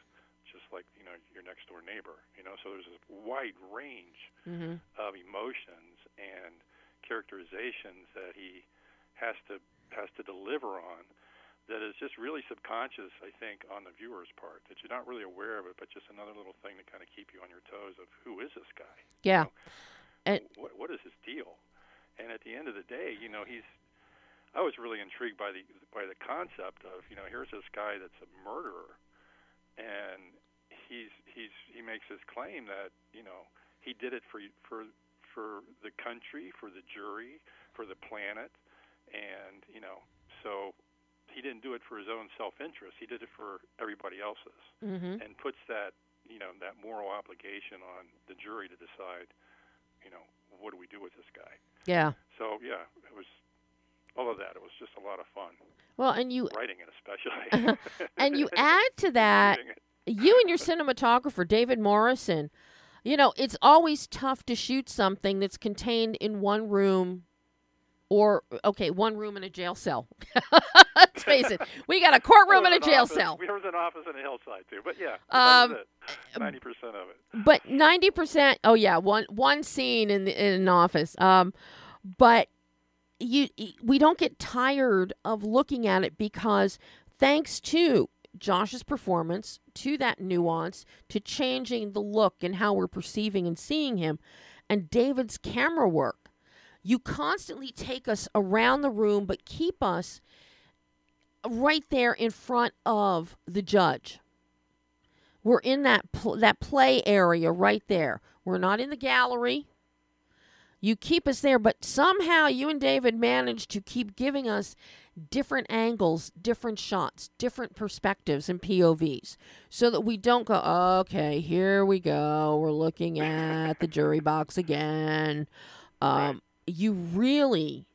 just like you know your next door neighbor. You know, so there's this wide range Mm-hmm. of emotions and characterizations that he has to has to deliver on. that is just really subconscious, I think, on the viewer's part, that you're not really aware of it, but just another little thing to kind of keep you on your toes of who is this guy? Yeah. You know, what, what is his deal? And at the end of the day, you know, he's. I was really intrigued by the by the concept of you know here's this guy that's a murderer, and he's he's he makes this claim that you know he did it for for for the country, for the jury, for the planet, and you know so he didn't do it for his own self-interest. He did it for everybody else's, Mm-hmm. and puts that you know that moral obligation on the jury to decide, you know, what do we do with this guy? Yeah. So yeah, it was all of that. It was just a lot of fun Well, and you writing it, especially. [laughs] and you [laughs] add to that you and your cinematographer David Morrison. You know, it's always tough to shoot something that's contained in one room or okay, one room in a jail cell. [laughs] Let's face it. We got a courtroom and a jail office- cell. We was an office in a hillside too, but yeah, Um, it. Ninety percent of it. but 90% oh yeah one one scene in, the, in an office um but you we don't get tired of looking at it because thanks to Josh's performance to that nuance to changing the look and how we're perceiving and seeing him and David's camera work you constantly take us around the room but keep us right there in front of the judge we're in that pl- that play area right there. We're not in the gallery. You keep us there, but somehow you and David managed to keep giving us different angles, different shots, different perspectives and POVs so that we don't go, okay, here we go. We're looking at the jury box again. Um, You really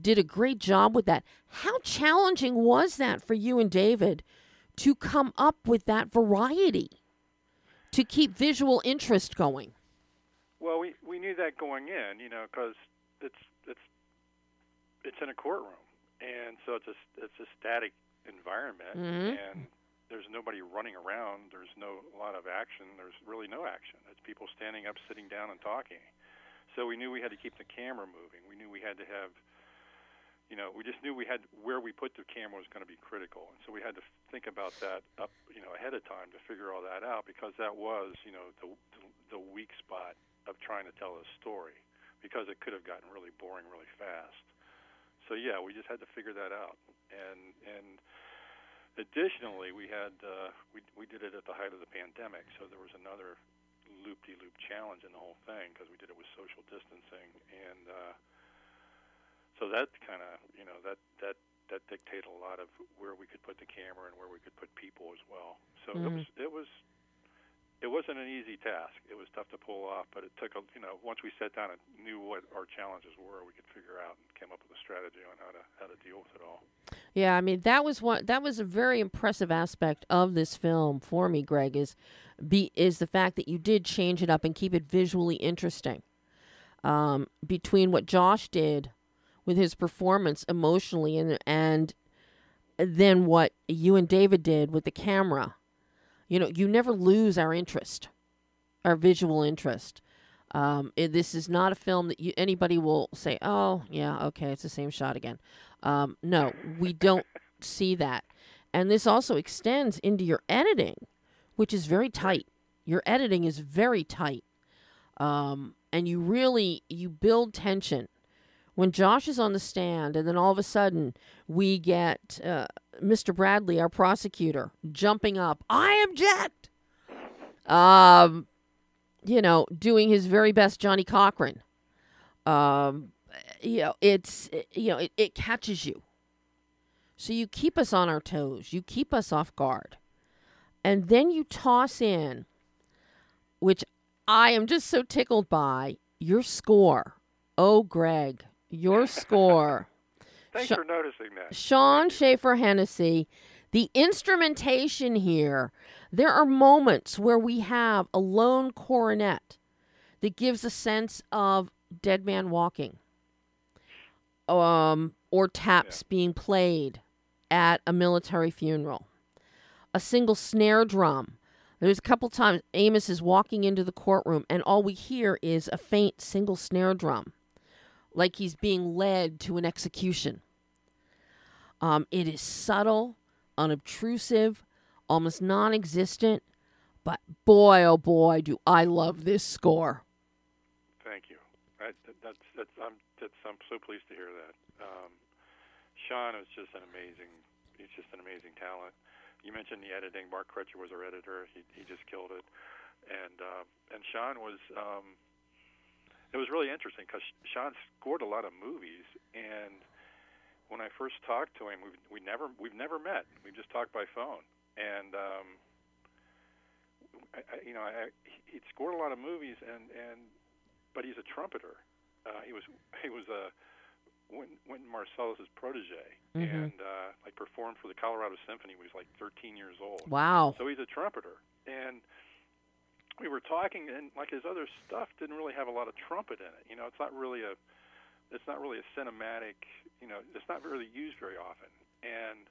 did a great job with that. How challenging was that for you and David to come up with that variety to keep visual interest going? Well, we we knew that going in, you know, because it's it's it's in a courtroom, and so it's a it's a static environment, Mhm. and there's nobody running around. There's no a lot of action. There's really no action. It's people standing up, sitting down, and talking. So we knew we had to keep the camera moving. We knew we had to have, you know, we just knew we had where we put the camera was going to be critical, and so we had to think about that up, you know, ahead of time to figure all that out because that was, you know, the the, weak spot of trying to tell a story because it could have gotten really boring really fast. So yeah, we just had to figure that out, and and additionally, we had uh, we we did it at the height of the pandemic, so there was another loop-de-loop challenge in the whole thing because we did it with social distancing, and uh, so that kind of you know that that that dictated a lot of where we could put the camera and where we could put people as well. So it Mhm. was it was it wasn't an easy task. It was tough to pull off, but it took a you know once we sat down and knew what our challenges were, we could figure out and came up with a strategy on how to how to deal with it all. Yeah, I mean that was one that was a very impressive aspect of this film for me, Greg, is be is the fact that you did change it up and keep it visually interesting. Um, between what Josh did with his performance emotionally and and then what you and David did with the camera. You know, you never lose our interest, our visual interest. Um, it, this is not a film that you, anybody will say, "Oh, yeah, okay, it's the same shot again." Um, no, we don't [laughs] see that. And this also extends into your editing, which is very tight. Your editing is very tight. Um, and you really you build tension. When Josh is on the stand, and then all of a sudden we get uh, Mr. Bradley, our prosecutor, jumping up, I object. Um, you know, doing his very best, Johnnie Cochran. Um, you know, it's you know, it, it catches you. So you keep us on our toes. You keep us off guard. And then you toss in, which I am just so tickled by, your score. Oh, Greg, your score. [laughs] Thanks Sha- for noticing that. Sean Schaefer Hennessy, the instrumentation here, there are moments where we have a lone coronet that gives a sense of dead man walking. Um, or taps being played at a military funeral. A single snare drum. There's a couple times Amos is walking into the courtroom and all we hear is a faint single snare drum, like he's being led to an execution Um, it is subtle, unobtrusive, almost non existent, but boy, oh boy, do I love this score. Thank you. I, that's, that's, I'm, that's, I'm so pleased to hear that. Um, Sean is just an amazing, he's just an amazing talent. You mentioned the editing. Mark Crutcher was our editor. He, he just killed it. And, uh, and Sean was, um, it was really interesting because Sean scored a lot of movies, and when I first talked to him, we we never we've never met. We've just talked by phone, and um, I, I, you know, I, he'd scored a lot of movies, and and but he's a trumpeter. Uh, he was he was a Wynton, Wynton Marsalis's protege, Mhm. and uh, like performed for the Colorado Symphony. when He was like 13 years old. Wow. So he's a trumpeter, and we were talking, and like his other stuff didn't really have a lot of trumpet in it. You know, it's not really a, it's not really a cinematic. You know, it's not really used very often. And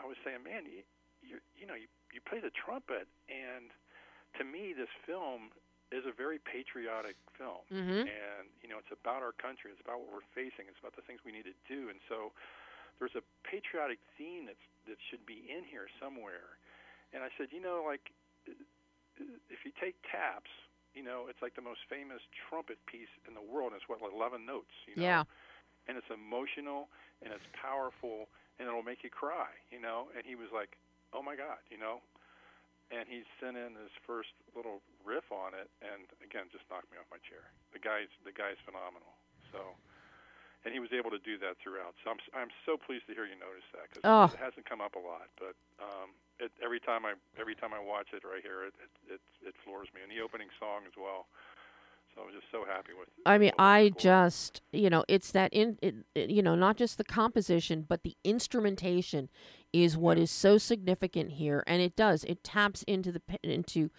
I was saying, man, you, you, you know, you, you play the trumpet, and to me, this film is a very patriotic film Mm-hmm. and you know it's about our country it's about what we're facing it's about the things we need to do and so there's a patriotic theme that's that should be in here somewhere and i said you know like if you take taps you know it's like the most famous trumpet piece in the world and it's what like 11 notes you know Yeah. and it's emotional and it's powerful and it'll make you cry you know and he was like oh my god you know and he sent in his first little riff on it, and again, just knocked me off my chair. The guy's the guy's phenomenal. So, and he was able to do that throughout. So I'm I'm so pleased to hear you notice that because Oh. it hasn't come up a lot. But um, it, every time I every time I watch it I hear it, it it, it floors me. And the opening song as well. So I was just so happy with. I mean, I score. just, you know, it's that in, it, it, you know, not just the composition, but the instrumentation is what is so significant here, and it does. It taps into the into,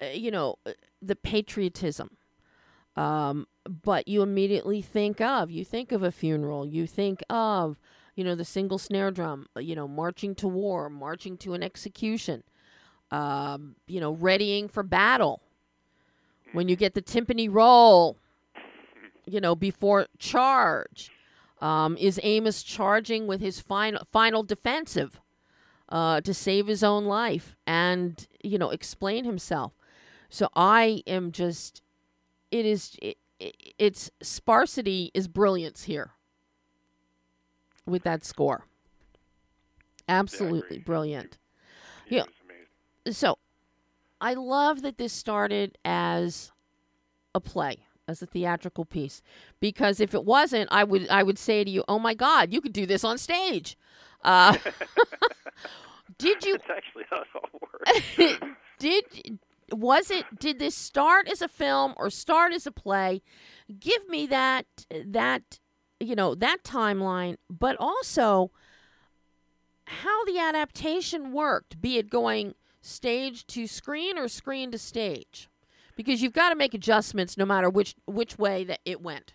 uh, you know, uh, the patriotism. Um, but you immediately think of you think of a funeral. You think of, you know, the single snare drum. uh, You know, marching to war, marching to an execution. Um, you know, readying for battle when you get the timpani roll, you know, before charge. Um, is Amos charging with his final final defensive uh, to save his own life and you know explain himself? So I am just, it is it, it's sparsity is brilliance here with that score. Absolutely agree. brilliant Yeah, yeah. it was amazing. so I love that this started as a play, as a theatrical piece, because if it wasn't, I would I would say to you, "Oh my God, you could do this on stage." Uh, [laughs] did you? [laughs] That's actually how it all works. [laughs] Did was it? Did this start as a film or start as a play? Give me that that you know that timeline, but also how the adaptation worked, be it going stage to screen or screen to stage, because you've got to make adjustments no matter which which way that it went.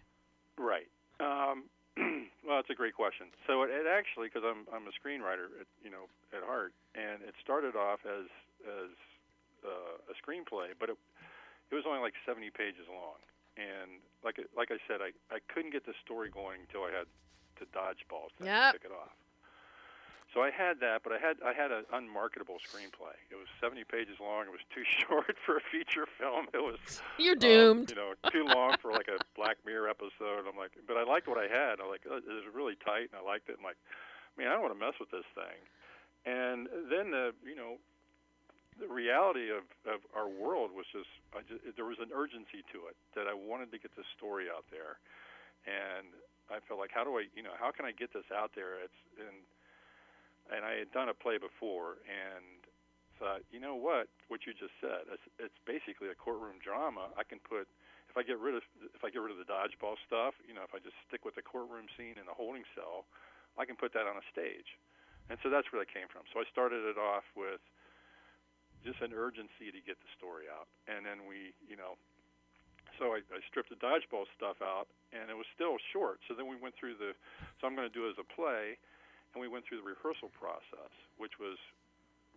Right. Um, [clears throat] well, that's a great question. So it, it actually, because I'm I'm a screenwriter, at, you know, at heart, and it started off as as uh, a screenplay, but it it was only like 70 pages long, and like like I said, I I couldn't get the story going until I had the dodgeball thing Yep. to kick it off. So I had that, but I had I had an unmarketable screenplay. It was 70 pages long. It was too [laughs] short for a feature film. It was You're um, doomed. you know, too long for like a Black Mirror episode. I'm like, but I liked what I had. I'm like, oh, it was really tight, and I liked it. I'm like, man, I don't want to mess with this thing. And then the, you know, the reality of, of our world was just, I just, there was an urgency to it that I wanted to get this story out there, and I felt like, how do I, you know, how can I get this out there? It's and and I had done a play before, and thought, you know what, what you just said, it's, it's basically a courtroom drama. I can put if I get rid of if I get rid of the dodgeball stuff, you know, if I just stick with the courtroom scene in the holding cell, I can put that on a stage. And so that's where that came from. So I started it off with just an urgency to get the story out, and then we, you know, so I, I stripped the dodgeball stuff out, and it was still short. So then we went through the, so I'm going to do it as a play, and we went through the rehearsal process, which was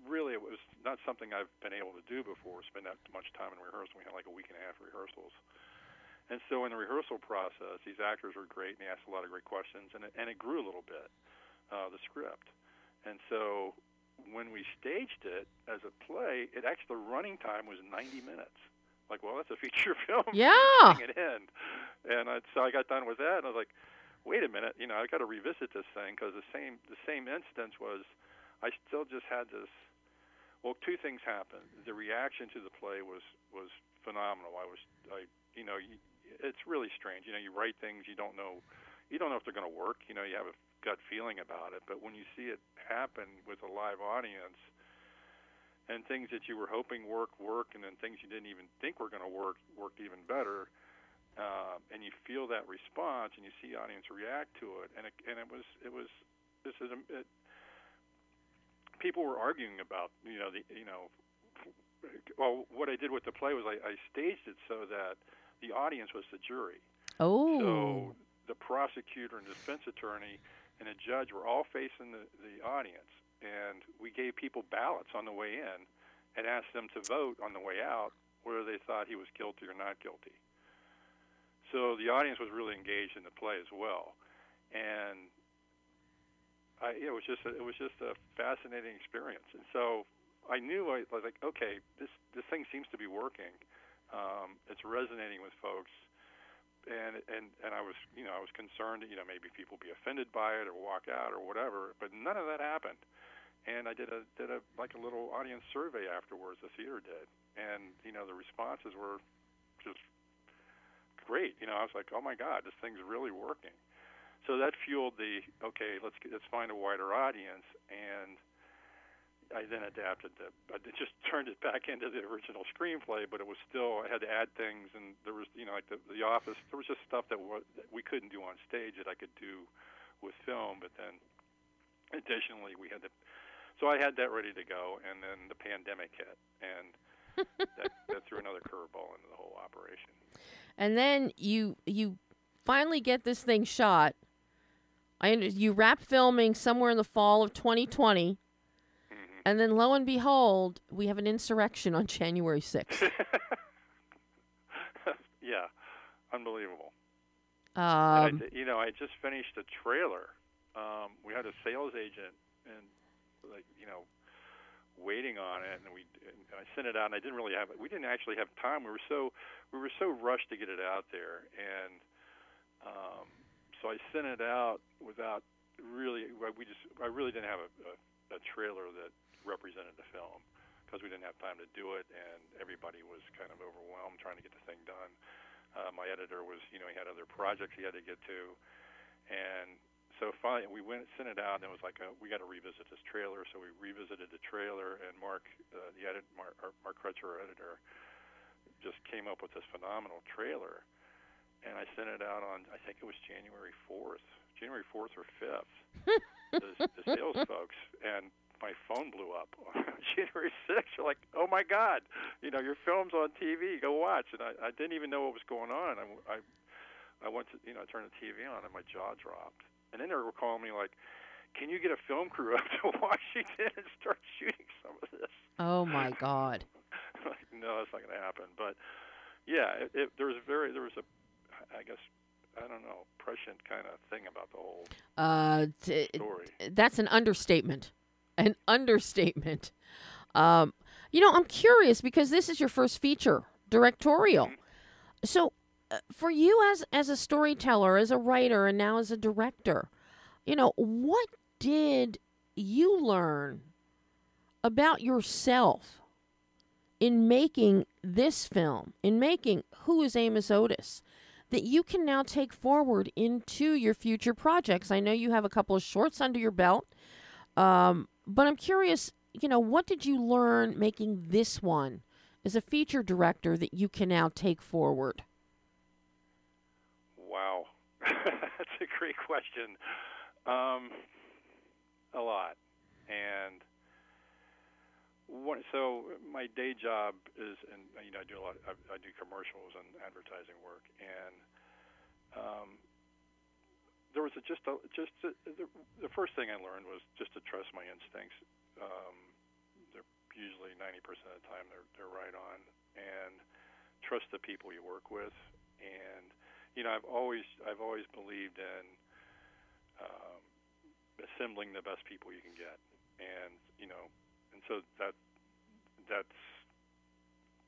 really it was not something I've been able to do before. Spend that much time in rehearsal. We had like a week and a half rehearsals, and so in the rehearsal process, these actors were great, and they asked a lot of great questions, and it, and it grew a little bit. uh, the script, and so when we staged it as a play, it actually the running time was 90 minutes. Like, well, that's a feature [laughs] film. Yeah. It in, and I, so I got done with that, and I was like, wait a minute, you know, I got to revisit this thing because the same the same instance was, I still just had this. Well, two things happened. The reaction to the play was was phenomenal. I was, I, you know, you, it's really strange. You know, you write things you don't know, you don't know if they're going to work. You know, you have a gut feeling about it, but when you see it happen with a live audience, and things that you were hoping work work, and then things you didn't even think were going to work worked even better uh, and you feel that response, and you see audience react to it, and it, and it was it was this is a, it, people were arguing about you know the you know well what I did with the play was I, I staged it so that the audience was the jury. Oh. So the prosecutor and defense attorney and the judge were all facing the, the audience, and we gave people ballots on the way in and asked them to vote on the way out whether they thought he was guilty or not guilty. So the audience was really engaged in the play as well, and I, it was just a, it was just a fascinating experience. And so I knew I was like, okay, this this thing seems to be working. Um, it's resonating with folks, and and and I was you know I was concerned that you know maybe people be offended by it or walk out or whatever, but none of that happened. And I did a did a like a little audience survey afterwards. The theater did, and you know the responses were just great. You know, I was like, oh my God, this thing's really working. So that fueled the okay, let's let's find a wider audience, and I then adapted the. I just turned it back into the original screenplay, but it was still I had to add things, and there was you know like the the office. There was just stuff that, was, that we couldn't do on stage that I could do with film, but then additionally we had to. So I had that ready to go, and then the pandemic hit, and [laughs] that, that threw another curveball into the whole operation and then you you finally get this thing shot. I you wrap filming somewhere in the fall of 2020, mm-hmm. And then lo and behold, we have an insurrection on January 6th. [laughs] yeah, unbelievable. Um, I, you know, I just finished a trailer. Um, we had a sales agent, and like you know, waiting on it, and we and I sent it out, and I didn't really have it. We didn't actually have time. We were so we were so rushed to get it out there, and um, so I sent it out without really. We just I really didn't have a, a, a trailer that represented the film because we didn't have time to do it, and everybody was kind of overwhelmed trying to get the thing done. Uh, my editor was, you know, he had other projects he had to get to, and so finally we went sent it out and it was like a, we got to revisit this trailer. So we revisited the trailer and mark uh, the edit mark, mark crutcher our editor just came up with this phenomenal trailer. And i sent it out on i think it was january 4th january 4th or 5th [laughs] the, the sales folks. And my phone blew up [laughs] on January 6th. You're like, oh my God, you know, your film's on TV. Go watch. And I, I didn't even know what was going on. I, I, I went to, you know, I turned the TV on and my jaw dropped. And then they were calling me like, "Can you get a film crew up to [laughs] Washington and start shooting some of this?" Oh my [laughs] God! like, no, that's not going to happen. But yeah, it, it, there was very there was a, I guess I don't know, prescient kind of thing about the whole uh, t- story. That's an understatement. An understatement. Um, you know, I'm curious because this is your first feature directorial. Mm-hmm. So uh, for you as as a storyteller, as a writer, and now as a director, you know, what did you learn about yourself in making this film, in making Who is Amos Otis, that you can now take forward into your future projects? I know you have a couple of shorts under your belt, um, but I'm curious, you know, what did you learn making this one as a feature director that you can now take forward? Wow, [laughs] that's a great question. Um, a lot, and one, so my day job is, and you know, I do a lot. I, I do commercials and advertising work, and um, there was a, just a, just a, the, the first thing I learned was just to trust my instincts. Um, they're usually 90% of the time they're they're right on, and trust the people you work with, and you know, I've always I've always believed in um, assembling the best people you can get, and you know, and so that that's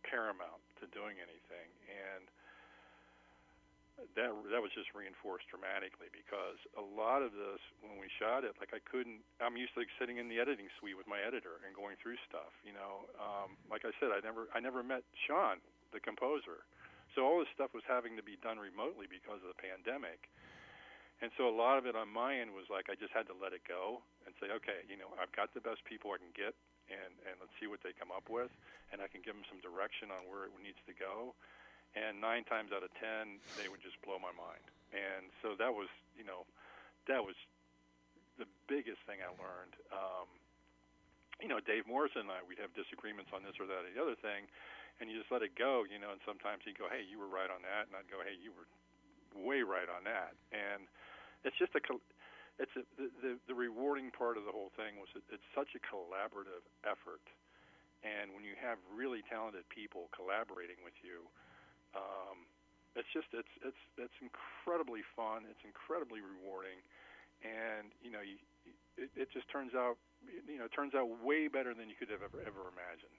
paramount to doing anything, and that that was just reinforced dramatically because a lot of this when we shot it like I couldn't I'm used to like sitting in the editing suite with my editor and going through stuff you know? Um, like I said I never I never met Sean the composer. So all this stuff was having to be done remotely because of the pandemic. And so a lot of it on my end was like I just had to let it go and say okay you know I've got the best people I can get and and let's see what they come up with. And I can give them some direction on where it needs to go and nine times out of ten they would just blow my mind. And so that was you know that was the biggest thing i learned. Um you know dave morrison and i we'd have disagreements on this or that or the other thing and you just let it go you know and sometimes he'd go hey you were right on that and i'd go hey you were way right on that. And it's just a it's a, the, the the rewarding part of the whole thing was it, it's such a collaborative effort. And when you have really talented people collaborating with you um, it's just it's it's it's incredibly fun. It's incredibly rewarding, and you know, you, it, it just turns out you know it turns out way better than you could have ever ever imagined.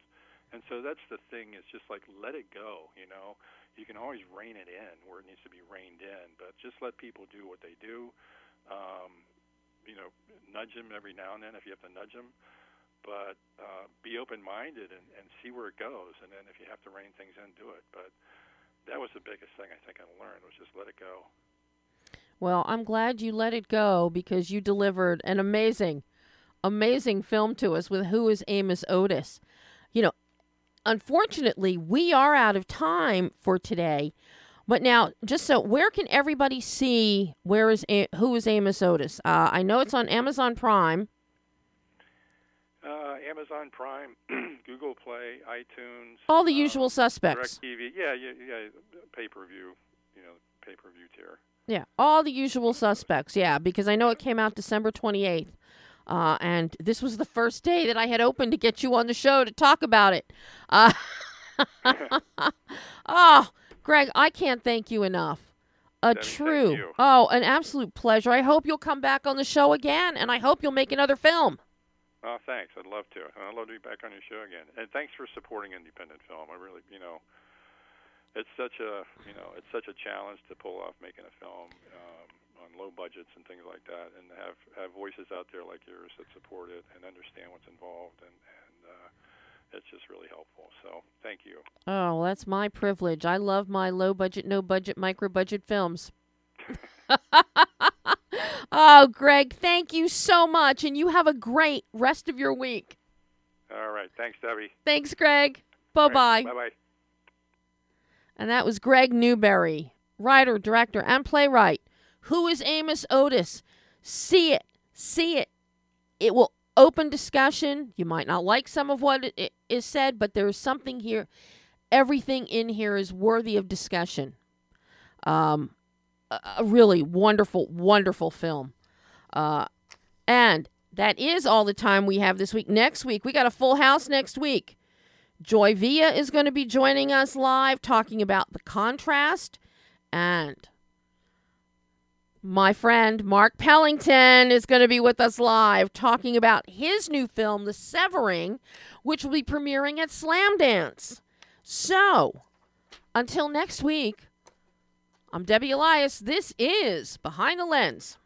And so that's the thing is just like let it go. You know, you can always rein it in where it needs to be reined in, but just let people do what they do. Um, you know, nudge them every now and then if you have to nudge them, but uh, be open-minded and, and see where it goes. And then if you have to rein things in, do it. But that was the biggest thing I think I learned was just let it go. Well, I'm glad you let it go because you delivered an amazing, amazing film to us with Who is Amos Otis. You know, unfortunately, we are out of time for today. But now, just so, where can everybody see where is Who is Amos Otis? Uh, I know it's on Amazon Prime. Uh, Amazon Prime, [clears throat] Google Play, iTunes, all the usual um, suspects. DirecTV, yeah, yeah, yeah, pay per view, you know, pay per view tier. Yeah, all the usual suspects. Yeah, because I know it came out December twenty eighth, uh, and this was the first day that I had opened to get you on the show to talk about it. Uh, [laughs] oh, Greg, I can't thank you enough. A true, oh, an absolute pleasure. I hope you'll come back on the show again, and I hope you'll make another film. Oh, thanks. I'd love to. I'd love to be back on your show again. And thanks for supporting independent film. I really, you know, it's such a, you know, it's such a challenge to pull off making a film um, on low budgets and things like that, and have have voices out there like yours that support it and understand what's involved, and and uh, it's just really helpful. So thank you. Oh, well, that's my privilege. I love my low budget, no budget, micro budget films. [laughs] oh, Greg, thank you so much, and you have a great rest of your week. All right. Thanks, Debbie. Thanks, Greg. Bye bye. Bye bye. And that was Greg Newberry, writer, director, and playwright. Who is Amos Otis? See it. See it. It will open discussion. You might not like some of what is said, but there is something here. Everything in here is worthy of discussion. Um, a really wonderful, wonderful film. Uh, and that is all the time we have this week. Next week, we got a full house next week. Joy Villa is going to be joining us live talking about the contrast. And my friend Mark Pellington is going to be with us live talking about his new film, The Severing, which will be premiering at Slamdance. So, until next week, I'm Debbie Elias. This is Behind the Lens.